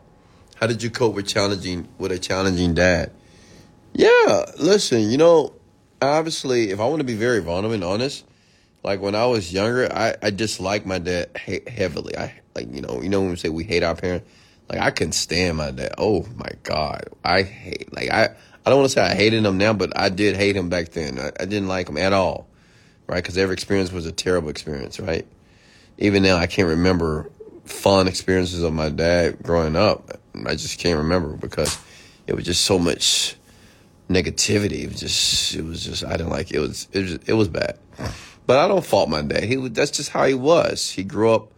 How did you cope with challenging with a challenging dad? Yeah, listen, you know, obviously, if I want to be very vulnerable and honest, like when I was younger, I I disliked my dad he- heavily. I like you know you know when we say we hate our parents, like I couldn't stand my dad. Oh my god, I hate like I I don't want to say I hated him now, but I did hate him back then. I, I didn't like him at all, right? Because every experience was a terrible experience, right? Even now, I can't remember fun experiences of my dad growing up. I just can't remember because it was just so much negativity. It was just, it was just, I didn't like it. It was, it was, it was bad. But I don't fault my dad. He, that's just how he was. He grew up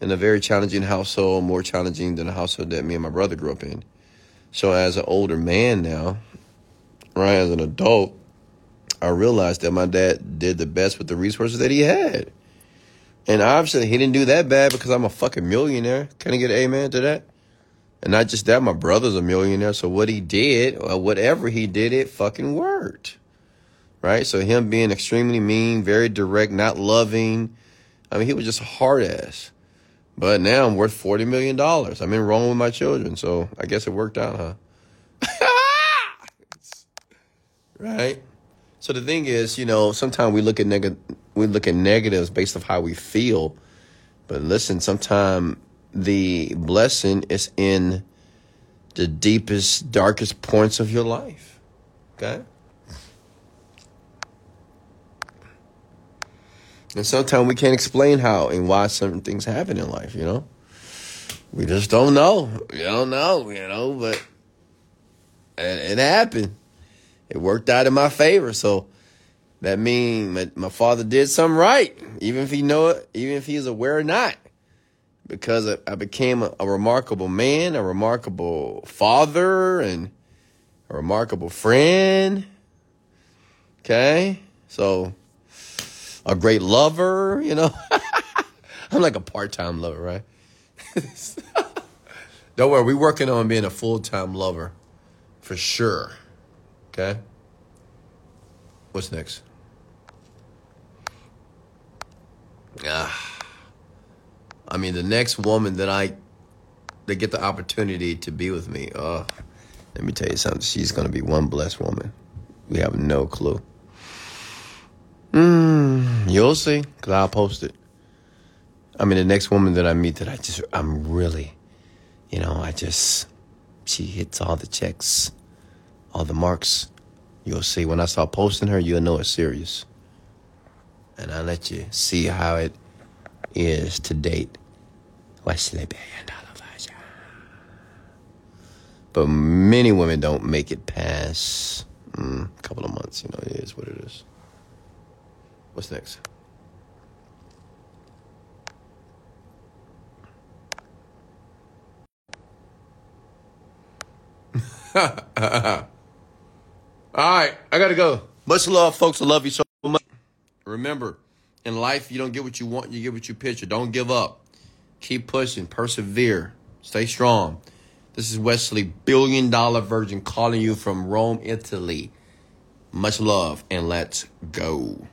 in a very challenging household, more challenging than the household that me and my brother grew up in. So as an older man now, right, as an adult, I realized that my dad did the best with the resources that he had. And obviously, he didn't do that bad because I'm a fucking millionaire. Can I get an amen to that? And not just that, my brother's a millionaire. So what he did, or whatever he did, it fucking worked. Right? So him being extremely mean, very direct, not loving. I mean, he was just a hard ass. But now I'm worth $40 million. I'm in wrong with my children. So I guess it worked out, huh? right? So the thing is, you know, sometimes we look at neg- we look at negatives based off how we feel. But listen, sometimes the blessing is in the deepest, darkest points of your life. Okay? And sometimes we can't explain how and why certain things happen in life, you know? We just don't know. We don't know, you know, but it, it happened. It worked out in my favor. So that means my, my father did something right, even if he know it, even if he's aware or not. Because I, I became a, a remarkable man, a remarkable father, and a remarkable friend. Okay? So a great lover, you know. I'm like a part-time lover, right? Don't worry, we're working on being a full-time lover for sure. Okay? What's next? Ah. I mean, the next woman that I that get the opportunity to be with me, uh, let me tell you something. She's gonna be one blessed woman. We have no clue. Mm, you'll see, cause I'll post it. I mean, the next woman that I meet that I just, I'm really, you know, I just, she hits all the checks, all the marks. You'll see when I start posting her, you'll know it's serious. And I'll let you see how it is to date Wesley Dollar Virgin. But many women don't make it past mm, a couple of months. You know, it is what it is. What's next? All right, I gotta go. Much love, folks. I love you so much. Remember, in life, you don't get what you want, you get what you picture. Don't give up. Keep pushing, persevere, stay strong. This is Wesley, billion dollar virgin, calling you from Rome, Italy. Much love, and let's go.